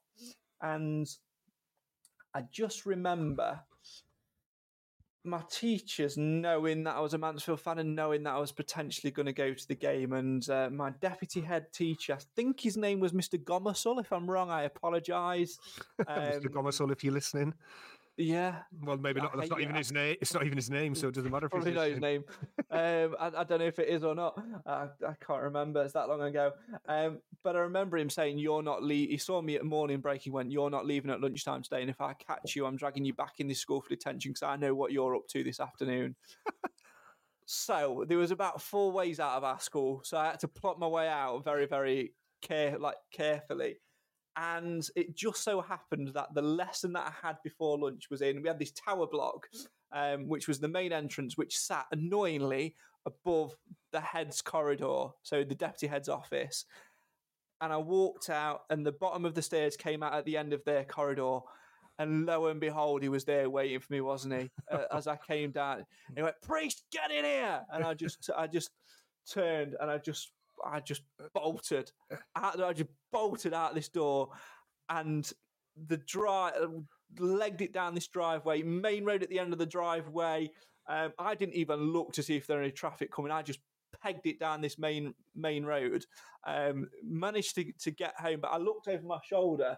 And I just remember my teachers knowing that I was a Mansfield fan and knowing that I was potentially going to go to the game. And uh, my deputy head teacher, I think his name was Mr. Gomersall. If I'm wrong, I apologise. Mr. Um, Gomersall, if you're listening. Yeah, Well, maybe not. That's not even his name. It's not even his name, so it doesn't matter if he's probably know his name. um, I, I don't know if it is or not. I, I can't remember. It's that long ago. Um, but I remember him saying, "You're not leaving." He saw me at morning break. He went, "You're not leaving at lunchtime today, and if I catch you, I'm dragging you back in this school for detention because I know what you're up to this afternoon." so there was about four ways out of our school, so I had to plot my way out very, very care like carefully. And it just so happened that the lesson that I had before lunch was in. We had this tower block, um, which was the main entrance, which sat annoyingly above the head's corridor, so the deputy head's office. And I walked out, and the bottom of the stairs came out at the end of their corridor. And lo and behold, he was there waiting for me, wasn't he? Uh, as I came down, he went, "Priest, get in here!" And I just, I just turned, and I just, I just bolted. Out, I just bolted out this door, and the drive legged it down this driveway, main road at the end of the driveway. Um, I didn't even look to see if there were any traffic coming. I just pegged it down this main main road. Um, managed to to get home, but I looked over my shoulder.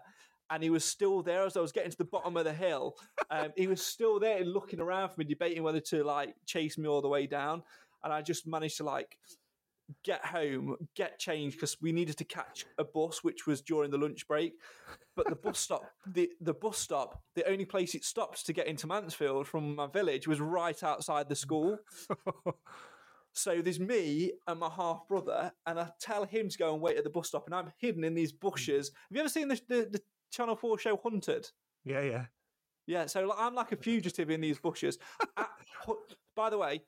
And he was still there as I was getting to the bottom of the hill. Um, he was still there looking around for me, debating whether to like chase me all the way down. And I just managed to like get home, get changed because we needed to catch a bus, which was during the lunch break. But the bus stop, the the bus stop, the only place it stopped to get into Mansfield from my village was right outside the school. So there's me and my half brother, and I tell him to go and wait at the bus stop, and I'm hidden in these bushes. Have you ever seen the the, the Channel Four show Hunted? yeah, yeah. Yeah, so like, I'm like a fugitive in these bushes. At by the way,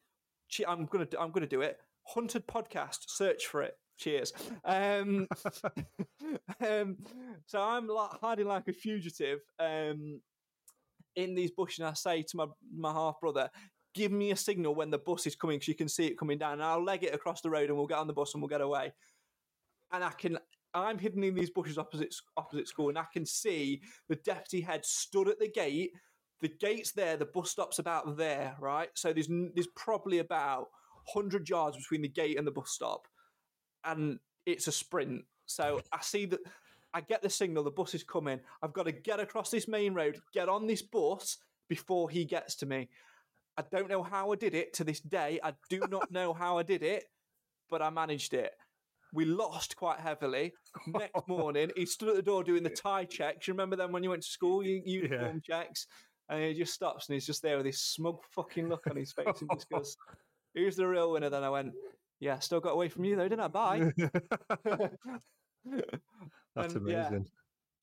I'm gonna I'm gonna do it. Hunted podcast. Search for it. Cheers. Um, um, so I'm like hiding like a fugitive um, in these bushes, and I say to my my half brother, give me a signal when the bus is coming because you can see it coming down. And I'll leg it across the road and we'll get on the bus and we'll get away. And I can, I'm hidden in these bushes opposite opposite school, and I can see the deputy head stood at the gate. The gate's there. The bus stop's about there, right? So there's there's probably about hundred yards between the gate and the bus stop, and it's a sprint. So I see that. I get the signal, the bus is coming. I've got to get across this main road, get on this bus before he gets to me. I don't know how I did it to this day. I do not know how I did it, but I managed it. We lost quite heavily. Next morning, he stood at the door doing the tie checks. You remember them when you went to school, you uniform yeah. checks? And he just stops and he's just there with this smug fucking look on his face and just goes, Who's the real winner? Then I went, Yeah, still got away from you though, didn't I? Bye. That's and, amazing. Yeah,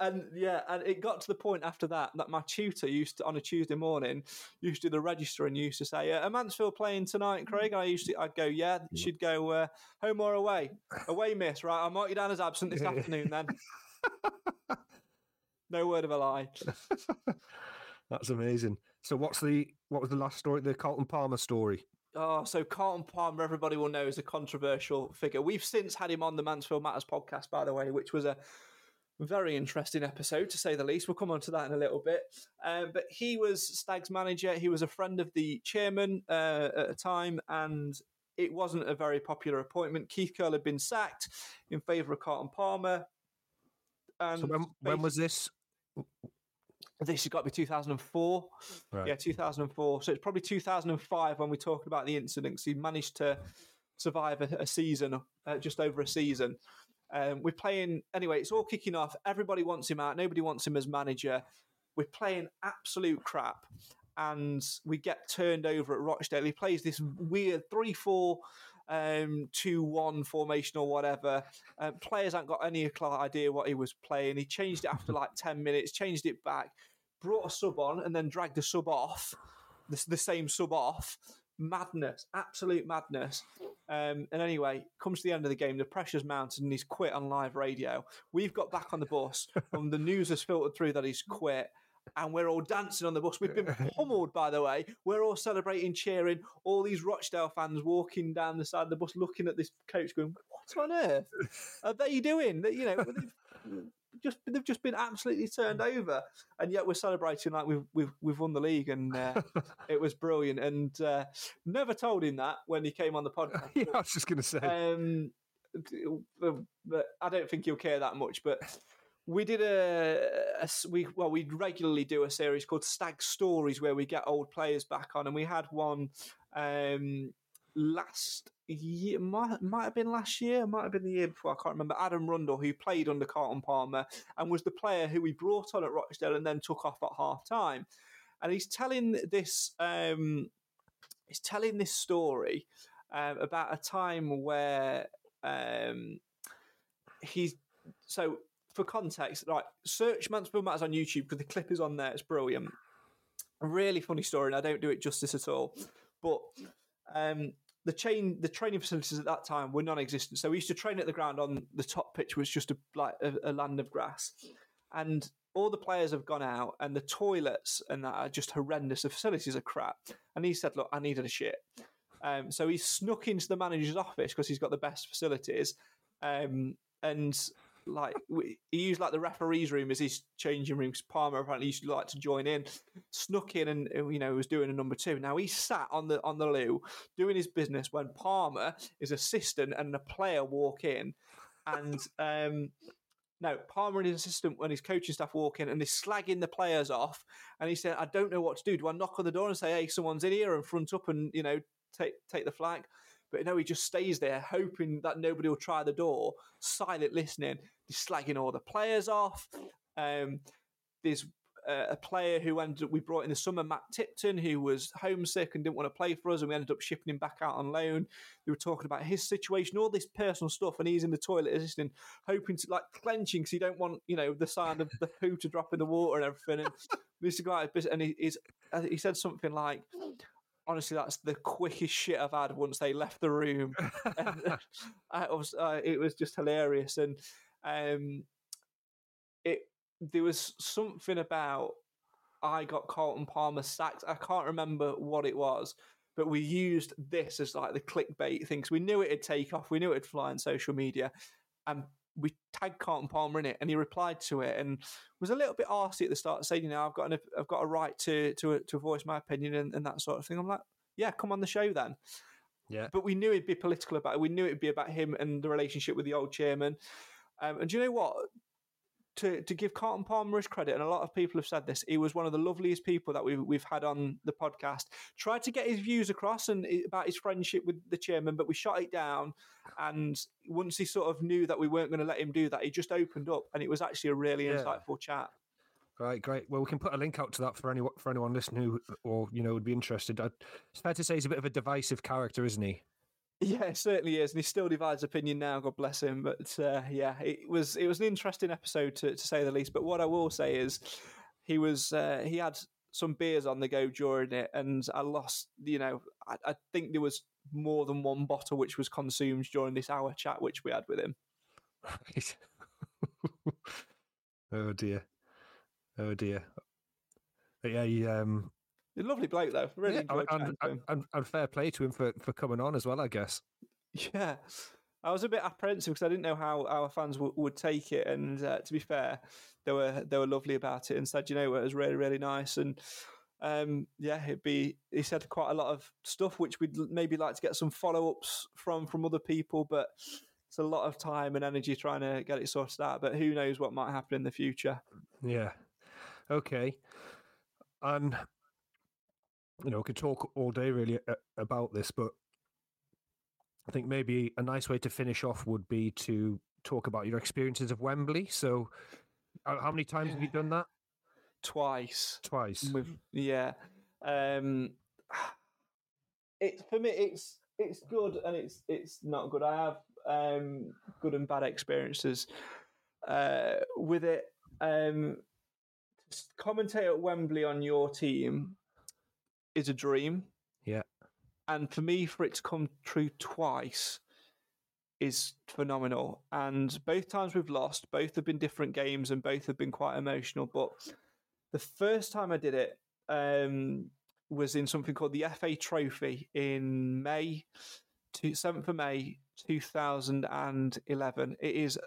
and yeah, and it got to the point after that that my tutor used to on a Tuesday morning used to do the register and used to say, uh, "Are Mansfield playing tonight, Craig?" I used to, I'd go, "Yeah." She'd go, uh, "Home or away?" Away, miss. Right, I'll mark you down as absent this afternoon then. no word of a lie. That's amazing. So, what's the what was the last story? The Carlton Palmer story. Oh, so Carlton Palmer, everybody will know, is a controversial figure. We've since had him on the Mansfield Matters podcast, by the way, which was a very interesting episode to say the least. We'll come on to that in a little bit. Um, but he was Stag's manager. He was a friend of the chairman uh, at a time, and it wasn't a very popular appointment. Keith Curle had been sacked in favour of Carlton Palmer. And so when, when was this? This has got to be 2004. Right. Yeah, 2004. So it's probably 2005 when we're talking about the incidents. He managed to survive a, a season, uh, just over a season. Um, we're playing anyway. It's all kicking off. Everybody wants him out. Nobody wants him as manager. We're playing absolute crap, and we get turned over at Rochdale. He plays this weird three-four um, two one formation or whatever. Um, players haven't got any idea what he was playing. He changed it after like ten minutes, changed it back, brought a sub on, and then dragged the sub off, the, the same sub off. Madness, absolute madness. Um, and anyway, comes to the end of the game, the pressure's mounted and he's quit on live radio. We've got back on the bus, and the news has filtered through that he's quit. And we're all dancing on the bus. We've been pummeled, by the way. We're all celebrating, cheering. All these Rochdale fans walking down the side of the bus, looking at this coach, going, "What on earth are they doing?" You know, just they've just been absolutely turned over, and yet we're celebrating like we've we've, we've won the league, and uh, it was brilliant. And uh, never told him that when he came on the podcast. yeah, I was just going to say. Um, but I don't think he'll care that much. But we did a, a, we well we regularly do a series called Stag Stories where we get old players back on, and we had one um, last year, might, might have been last year, might have been the year before, I can't remember. Adam Rundle, who played under Carlton Palmer and was the player who we brought on at Rochdale and then took off at half time. And he's telling this, um, he's telling this story um, about a time where um, he's so for context, right? Search Mansfield Matters on YouTube because the clip is on there. It's brilliant. A really funny story, and I don't do it justice at all. But um, the chain the training facilities at that time were non-existent. So we used to train at the ground on the top pitch which was just a like a, a land of grass, and all the players have gone out, and the toilets and that are just horrendous. The facilities are crap. And he said, "Look, I needed a shit." Um, so he snuck into the manager's office because he's got the best facilities, um, and like he used like the referee's room as his changing room. Because Palmer apparently used to like to join in, snuck in, and you know was doing a number two. Now he sat on the on the loo doing his business when Palmer, his assistant, and the player walk in, and um, no, Palmer and his assistant, when his coaching staff walk in and they're slagging the players off, and he said, "I don't know what to do. Do I knock on the door and say, hey, someone's in here and front up and you know take take the flag?" But no, he just stays there, hoping that nobody will try the door, silent listening, just slagging all the players off. Um, there's uh, a player who ended up, we brought in the summer, Matt Tipton, who was homesick and didn't want to play for us, and we ended up shipping him back out on loan. We were talking about his situation, all this personal stuff, and he's in the toilet assisting, hoping to like clenching because he don't want you know the sound of the poo to drop in the water and everything. And this guy, and he, he's, uh, he said something like, honestly, that's the quickest shit I've had once they left the room. was uh, it was just hilarious, and um, it there was something about I got Carlton Palmer sacked. I can't remember what it was, but we used this as like the clickbait thing. because we knew it'd take off. We knew it'd fly on social media, and we tagged Carlton Palmer in it, and he replied to it and was a little bit arsy at the start, saying, "You know, I've got an, I've got a right to to to voice my opinion and, and that sort of thing." I'm like, "Yeah, come on the show then." Yeah. But we knew it'd be political about it. We knew it'd be about him and the relationship with the old chairman. Um, and do you know what? To to give Carlton Palmer his credit, and a lot of people have said this, he was one of the loveliest people that we've we've had on the podcast. Tried to get his views across and eh, about his friendship with the chairman, but we shot it down. And once he sort of knew that we weren't going to let him do that, he just opened up, and it was actually a really Yeah. insightful chat. Right, great. Well, we can put a link out to that for anyone for anyone listening who, or you know, would be interested. I, it's fair to say he's a bit of a divisive character, isn't he? Yeah, it certainly is, and he still divides opinion now. God bless him. But uh, yeah, it was it was an interesting episode to, to say the least. But what I will say is, he was uh, he had some beers on the go during it, and I lost. You know, I, I think there was more than one bottle which was consumed during this hour chat which we had with him. Right. oh dear. Oh dear. But yeah, he, um, A lovely bloke though. Really yeah, and, chatting to him. and, and, and fair play to him for, for coming on as well, I guess. Yeah, I was a bit apprehensive because I didn't know how our fans w- would take it, and uh, to be fair, they were they were lovely about it and said, you know, it was really really nice, and um, yeah, it'd be. He said quite a lot of stuff which we'd maybe like to get some follow ups from from other people, but it's a lot of time and energy trying to get it sorted out. But who knows what might happen in the future? Yeah. Okay. And you know, we could talk all day really about this, but I think maybe a nice way to finish off would be to talk about your experiences of Wembley. So, how many times have you done that? Twice. Twice. with yeah um it's for me it's it's good and it's it's not good i have um good and bad experiences uh with it um commentate at wembley on your team is a dream Yeah. and for me for it to come true twice is phenomenal and both times we've lost both have been different games and both have been quite emotional but the first time I did it um, was in something called the FA Trophy in May, 7th of May 2011. It is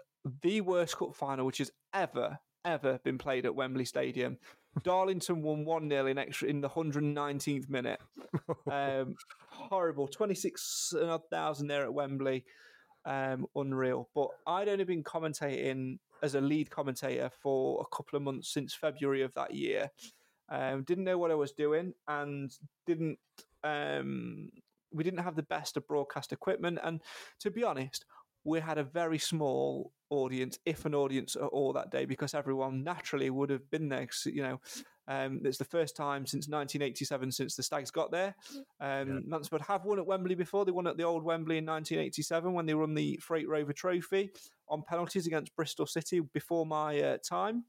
the worst cup final which has ever, ever been played at Wembley Stadium. Darlington won 1 0 in extra in the 119th minute. Um, horrible. 26,000 there at Wembley. Um, unreal. But I'd only been commentating as a lead commentator for a couple of months since February of that year. Um, didn't know what I was doing and didn't. Um, we didn't have the best of broadcast equipment, and to be honest, we had a very small audience, if an audience at all, that day because everyone naturally would have been there. You know, um, it's the first time since 1987 since the Stags got there. Um, Mansfield have won at Wembley before. They won at the old Wembley in 1987 when they won the Freight Rover Trophy on penalties against Bristol City before my uh, time.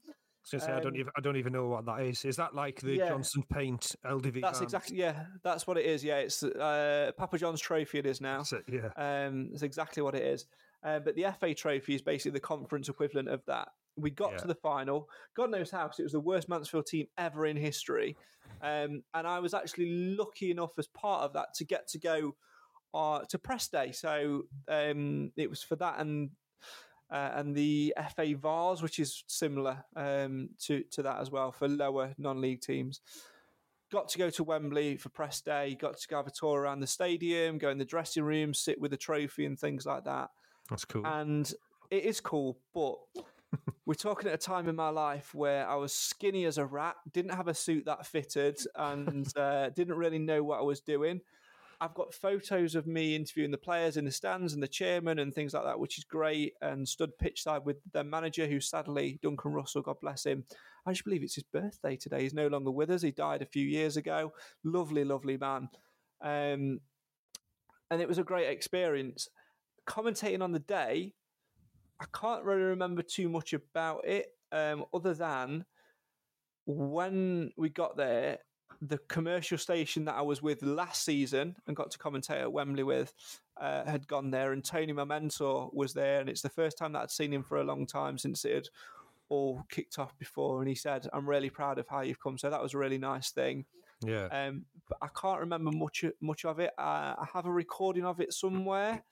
I was gonna I don't um, even I don't even know what that is. Is that like the Yeah. Johnson Paint LDV? That's van? exactly yeah. That's what it is. Yeah, it's uh, Papa John's Trophy. It is now. That's it, yeah. Um, that's exactly what it is. Uh, but the FA Trophy is basically the conference equivalent of that. We got Yeah. to the final. God knows how, 'cause it was the worst Mansfield team ever in history. Um, and I was actually lucky enough as part of that to get to go uh, to press day. So um, it was for that and uh, and the FA Vase, which is similar um, to to that as well for lower non-league teams. Got to go to Wembley for press day. Got to go have a tour around the stadium, go in the dressing room, sit with the trophy and things like that. That's cool. And it is cool, but we're talking at a time in my life where I was skinny as a rat, didn't have a suit that fitted, and uh, didn't really know what I was doing. I've got photos of me interviewing the players in the stands and the chairman and things like that, which is great. And stood pitch side with their manager, who sadly, Duncan Russell, God bless him. I just believe it's his birthday today. He's no longer with us. He died a few years ago. Lovely, lovely man. Um, and it was a great experience. Commentating on the day, I can't really remember too much about it, um, other than when we got there, the commercial station that I was with last season and got to commentate at Wembley with uh, had gone there, and Tony, my mentor, was there, and it's the first time that I'd seen him for a long time since it had all kicked off before. And he said, "I'm really proud of how you've come." So that was a really nice thing. Yeah. Um, but I can't remember much much of it. Uh, I have a recording of it somewhere,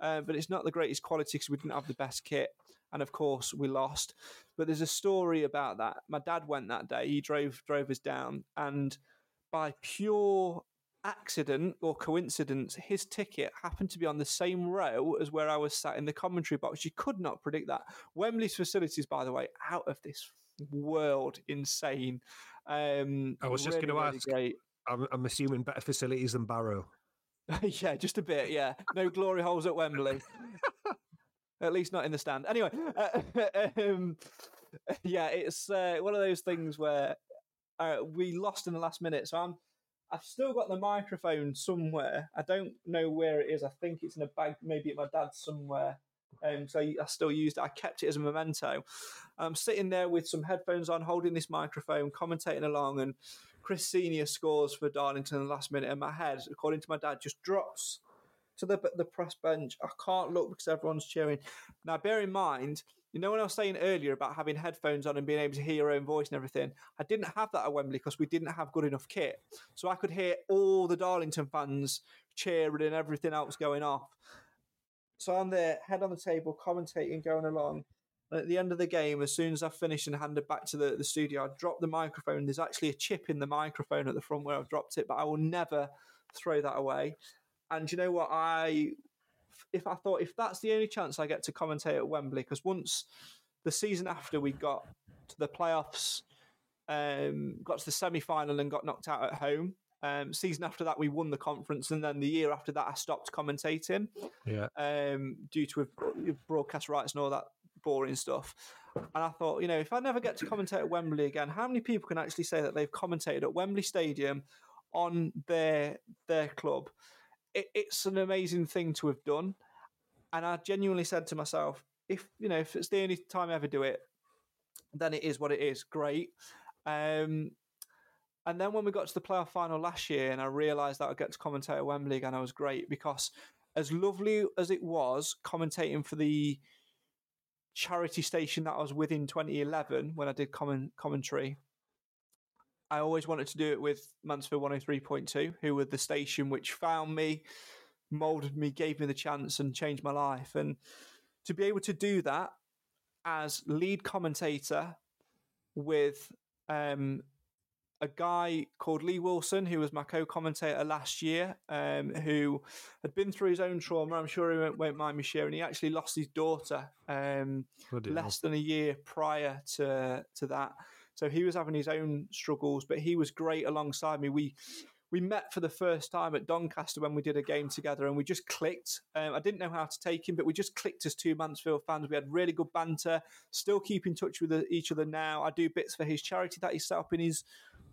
uh, but it's not the greatest quality because we didn't have the best kit, and of course we lost. But there's a story about that. My dad went that day. He drove drove us down, and by pure accident or coincidence, his ticket happened to be on the same row as where I was sat in the commentary box. You could not predict that. Wembley's facilities, by the way, out of this world insane. Um, I was just really, going to really ask. great. I'm, I'm assuming better facilities than Barrow. yeah, just a bit. Yeah, no glory holes at Wembley. at least not in the stand. Anyway, uh, um, yeah, it's uh, one of those things where uh, we lost in the last minute. So I'm, I've still got the microphone somewhere. I don't know where it is. I think it's in a bag, maybe at my dad's somewhere. Um, so I still used it. I kept it as a memento. I'm sitting there with some headphones on, holding this microphone, commentating along, and Chris Senior scores for Darlington in the last minute, and my head, according to my dad, just drops to the the press bench. I can't look because everyone's cheering. Now, bear in mind, you know when I was saying earlier about having headphones on and being able to hear your own voice and everything, I didn't have that at Wembley because we didn't have good enough kit. So I could hear all the Darlington fans cheering and everything else going off. So I'm there, head on the table, commentating, going along. At the end of the game, as soon as I finished and handed back to the, the studio, I dropped the microphone. There's actually a chip in the microphone at the front where I've dropped it, but I will never throw that away. And you know what? I if I thought if that's the only chance I get to commentate at Wembley, because once the season after we got to the playoffs, um, got to the semi final and got knocked out at home. Um, season after that, we won the conference, and then the year after that, I stopped commentating Yeah. um, due to broadcast rights and all that boring stuff. And I thought, you know, if I never get to commentate at Wembley again, how many people can actually say that they've commentated at Wembley Stadium on their their club? It, it's an amazing thing to have done. And I genuinely said to myself, if you know, if it's the only time I ever do it, then it is what it is. Great. Um, and then when we got to the playoff final last year, and I realised that I'd get to commentate at Wembley again, I was great because as lovely as it was commentating for the charity station that I was with in 2011 when I did comment, commentary, I always wanted to do it with Mansfield 103.2, who were the station which found me, molded me, gave me the chance, and changed my life. And to be able to do that as lead commentator with um, a guy called Lee Wilson, who was my co-commentator last year, um, who had been through his own trauma. I'm sure he won't, won't mind me sharing. He actually lost his daughter um, less than a year prior to to that. So he was having his own struggles, but he was great alongside me. We we met for the first time at Doncaster when we did a game together, and we just clicked. Um, I didn't know how to take him, but we just clicked as two Mansfield fans. We had really good banter. Still keep in touch with each other now. I do bits for his charity that he set up in his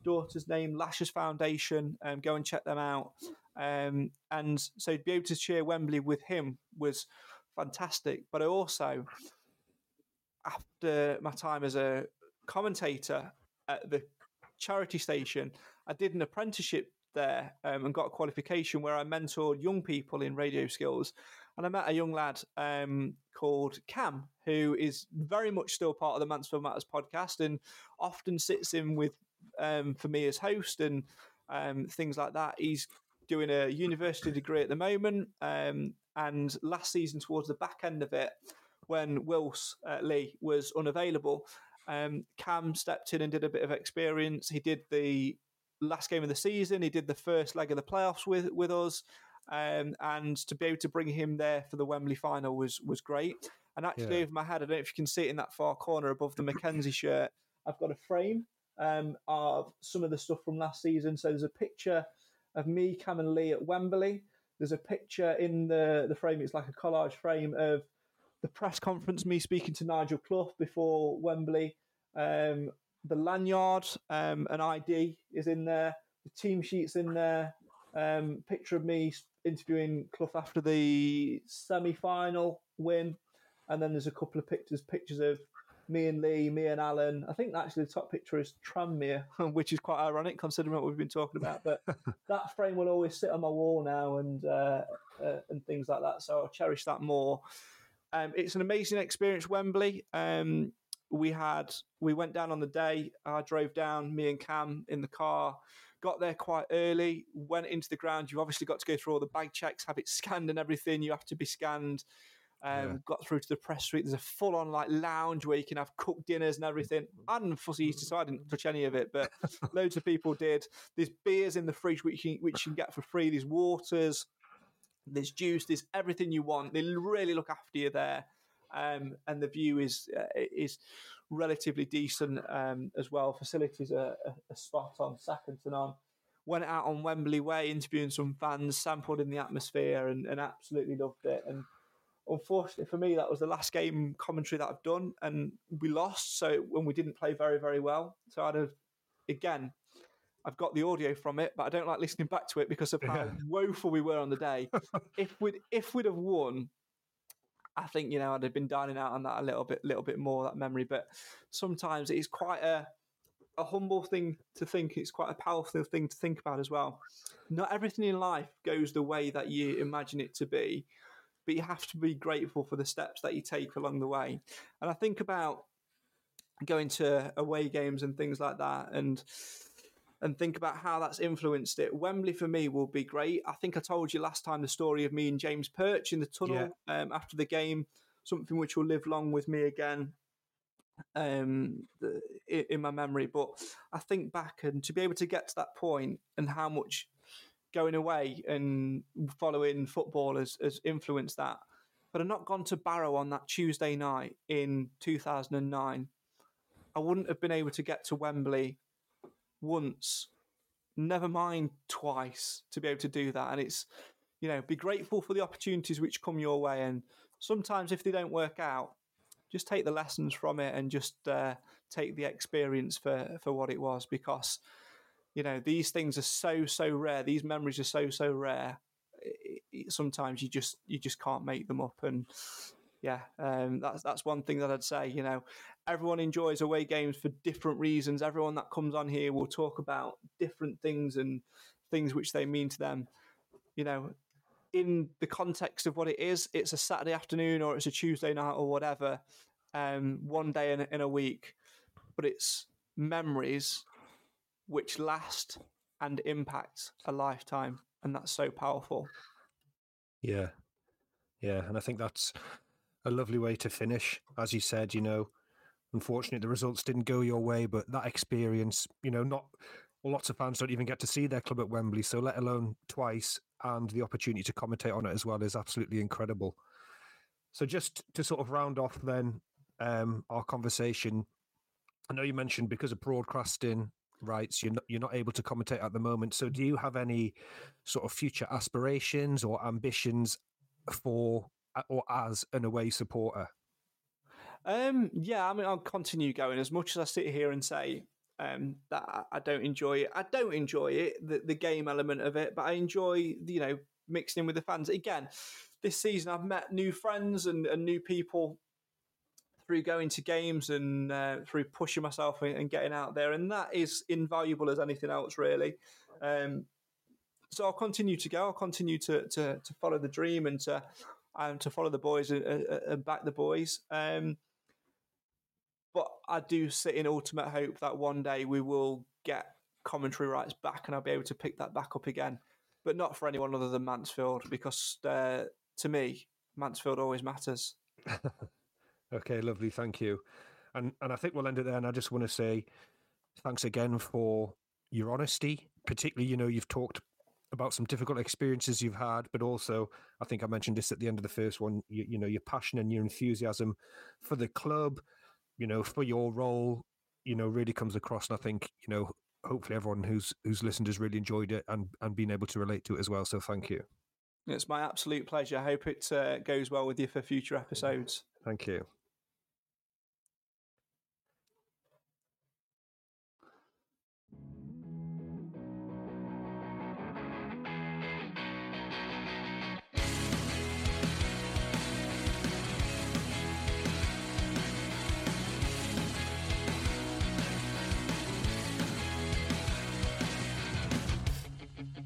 daughter's name, Lashes Foundation. Um, go and check them out. Um, and so to be able to share Wembley with him was fantastic. But I also, after my time as a commentator at the charity station, I did an apprenticeship there um, and got a qualification where I mentored young people in radio skills. And I met a young lad um, called Cam, who is very much still part of the Mansfield Matters podcast and often sits in with um, for me as host and um, things like that. He's doing a university degree at the moment. Um, and last season, towards the back end of it, when Wills uh, Lee was unavailable, um, Cam stepped in and did a bit of experience. He did the last game of the season. He did the first leg of the playoffs with with us, um, and to be able to bring him there for the Wembley final was was great. And actually, Yeah. over my head, I don't know if you can see it in that far corner above the Mackenzie shirt. I've got a frame um, of some of the stuff from last season. So there's a picture of me, Cam, and Lee at Wembley. There's a picture in the the frame. It's like a collage frame of the press conference, me speaking to Nigel Clough before Wembley. Um, the lanyard, um, an ID is in there. The team sheet's in there. Um, picture of me interviewing Clough after the semi-final win, and then there's a couple of pictures, pictures of me and Lee, me and Alan. I think actually the top picture is Tranmere, which is quite ironic considering what we've been talking about. But that frame will always sit on my wall now, and uh, uh, and things like that. So I'll cherish that more. Um, it's an amazing experience, Wembley. Um, we had we went down on the day. I drove down, me and Cam in the car, got there quite early, went into the ground. You've obviously got to go through all the bag checks, have it scanned and everything. You have to be scanned. Um, Yeah. Got through to the press suite. There's a full on like lounge where you can have cooked dinners and everything. I hadn't fussy Easter, so I didn't touch any of it, but loads of people did. There's beers in the fridge which you, which you can get for free. There's waters, there's juice, there's everything you want. They really look after you there. Um, and the view is uh, is relatively decent um, as well. Facilities are, are, spot on, second to none. Went out on Wembley Way, interviewing some fans, sampled in the atmosphere, and, and absolutely loved it. And unfortunately for me, that was the last game commentary that I've done, and we lost. So when we didn't play very very well, so I'd have again. I've got the audio from it, but I don't like listening back to it because of how Yeah. woeful we were on the day. if we'd if we'd have won, I think you know I'd have been dining out on that a little bit, little bit more that memory. But sometimes it is quite a a humble thing to think. It's quite a powerful thing to think about as well. Not everything in life goes the way that you imagine it to be, but you have to be grateful for the steps that you take along the way. And I think about going to away games and things like that, and and think about how that's influenced it. Wembley for me will be great. I think I told you last time the story of me and James Perch in the tunnel um, after the game, something which will live long with me again um, in my memory. But I think back and to be able to get to that point and how much going away and following football has, has influenced that. But I've not gone to Barrow on that Tuesday night in 2009. I wouldn't have been able to get to Wembley once, never mind twice, to be able to do that. And it's, you know, be grateful for the opportunities which come your way. And sometimes if they don't work out, just take the lessons from it and just uh, take the experience for, for what it was because, you know, these things are so, so rare. These memories are so, so rare. I- I- sometimes you just you just can't make them up and yeah um, that's that's one thing that I'd say you know everyone enjoys away games for different reasons. Everyone that comes on here will talk about different things and things which they mean to them. You know, in the context of what it is, it's a Saturday afternoon or it's a Tuesday night or whatever, um, one day in, in a week, but it's memories which last and impact a lifetime, and that's so powerful. Yeah. Yeah. And I think that's a lovely way to finish. As you said, you know, unfortunately the results didn't go your way, but that experience, you know, not lots of fans don't even get to see their club at Wembley, so let alone twice, and the opportunity to commentate on it as well is absolutely incredible. So just to sort of round off then um, our conversation, I know you mentioned because of broadcasting rights, you're not, you're not able to commentate at the moment. So do you have any sort of future aspirations or ambitions for or as an away supporter? Um, yeah, I mean, I'll continue going as much as I sit here and say um, that I- don't enjoy it. I don't enjoy it, the, the game element of it, but I enjoy, you know, mixing in with the fans. Again, this season I've met new friends and, and new people through going to games and uh, through pushing myself and, and getting out there, and that is invaluable as anything else, really. Um, so I'll continue to go. I'll continue to to, to follow the dream and to um, to follow the boys and, and- back the boys. Um, but I do sit in ultimate hope that one day we will get commentary rights back and I'll be able to pick that back up again. But not for anyone other than Mansfield because uh, to me, Mansfield always matters. Okay, lovely, thank you. And and I think we'll end it there. And I just want to say thanks again for your honesty. Particularly, you know, you've talked about some difficult experiences you've had, but also I think I mentioned this at the end of the first one. You, you know, your passion and your enthusiasm for the club, you know, for your role, you know, really comes across. And I think you know, hopefully, everyone who's who's listened has really enjoyed it and and been able to relate to it as well. So thank you, It's my absolute pleasure. I hope it uh, goes well with you for future episodes. thank you.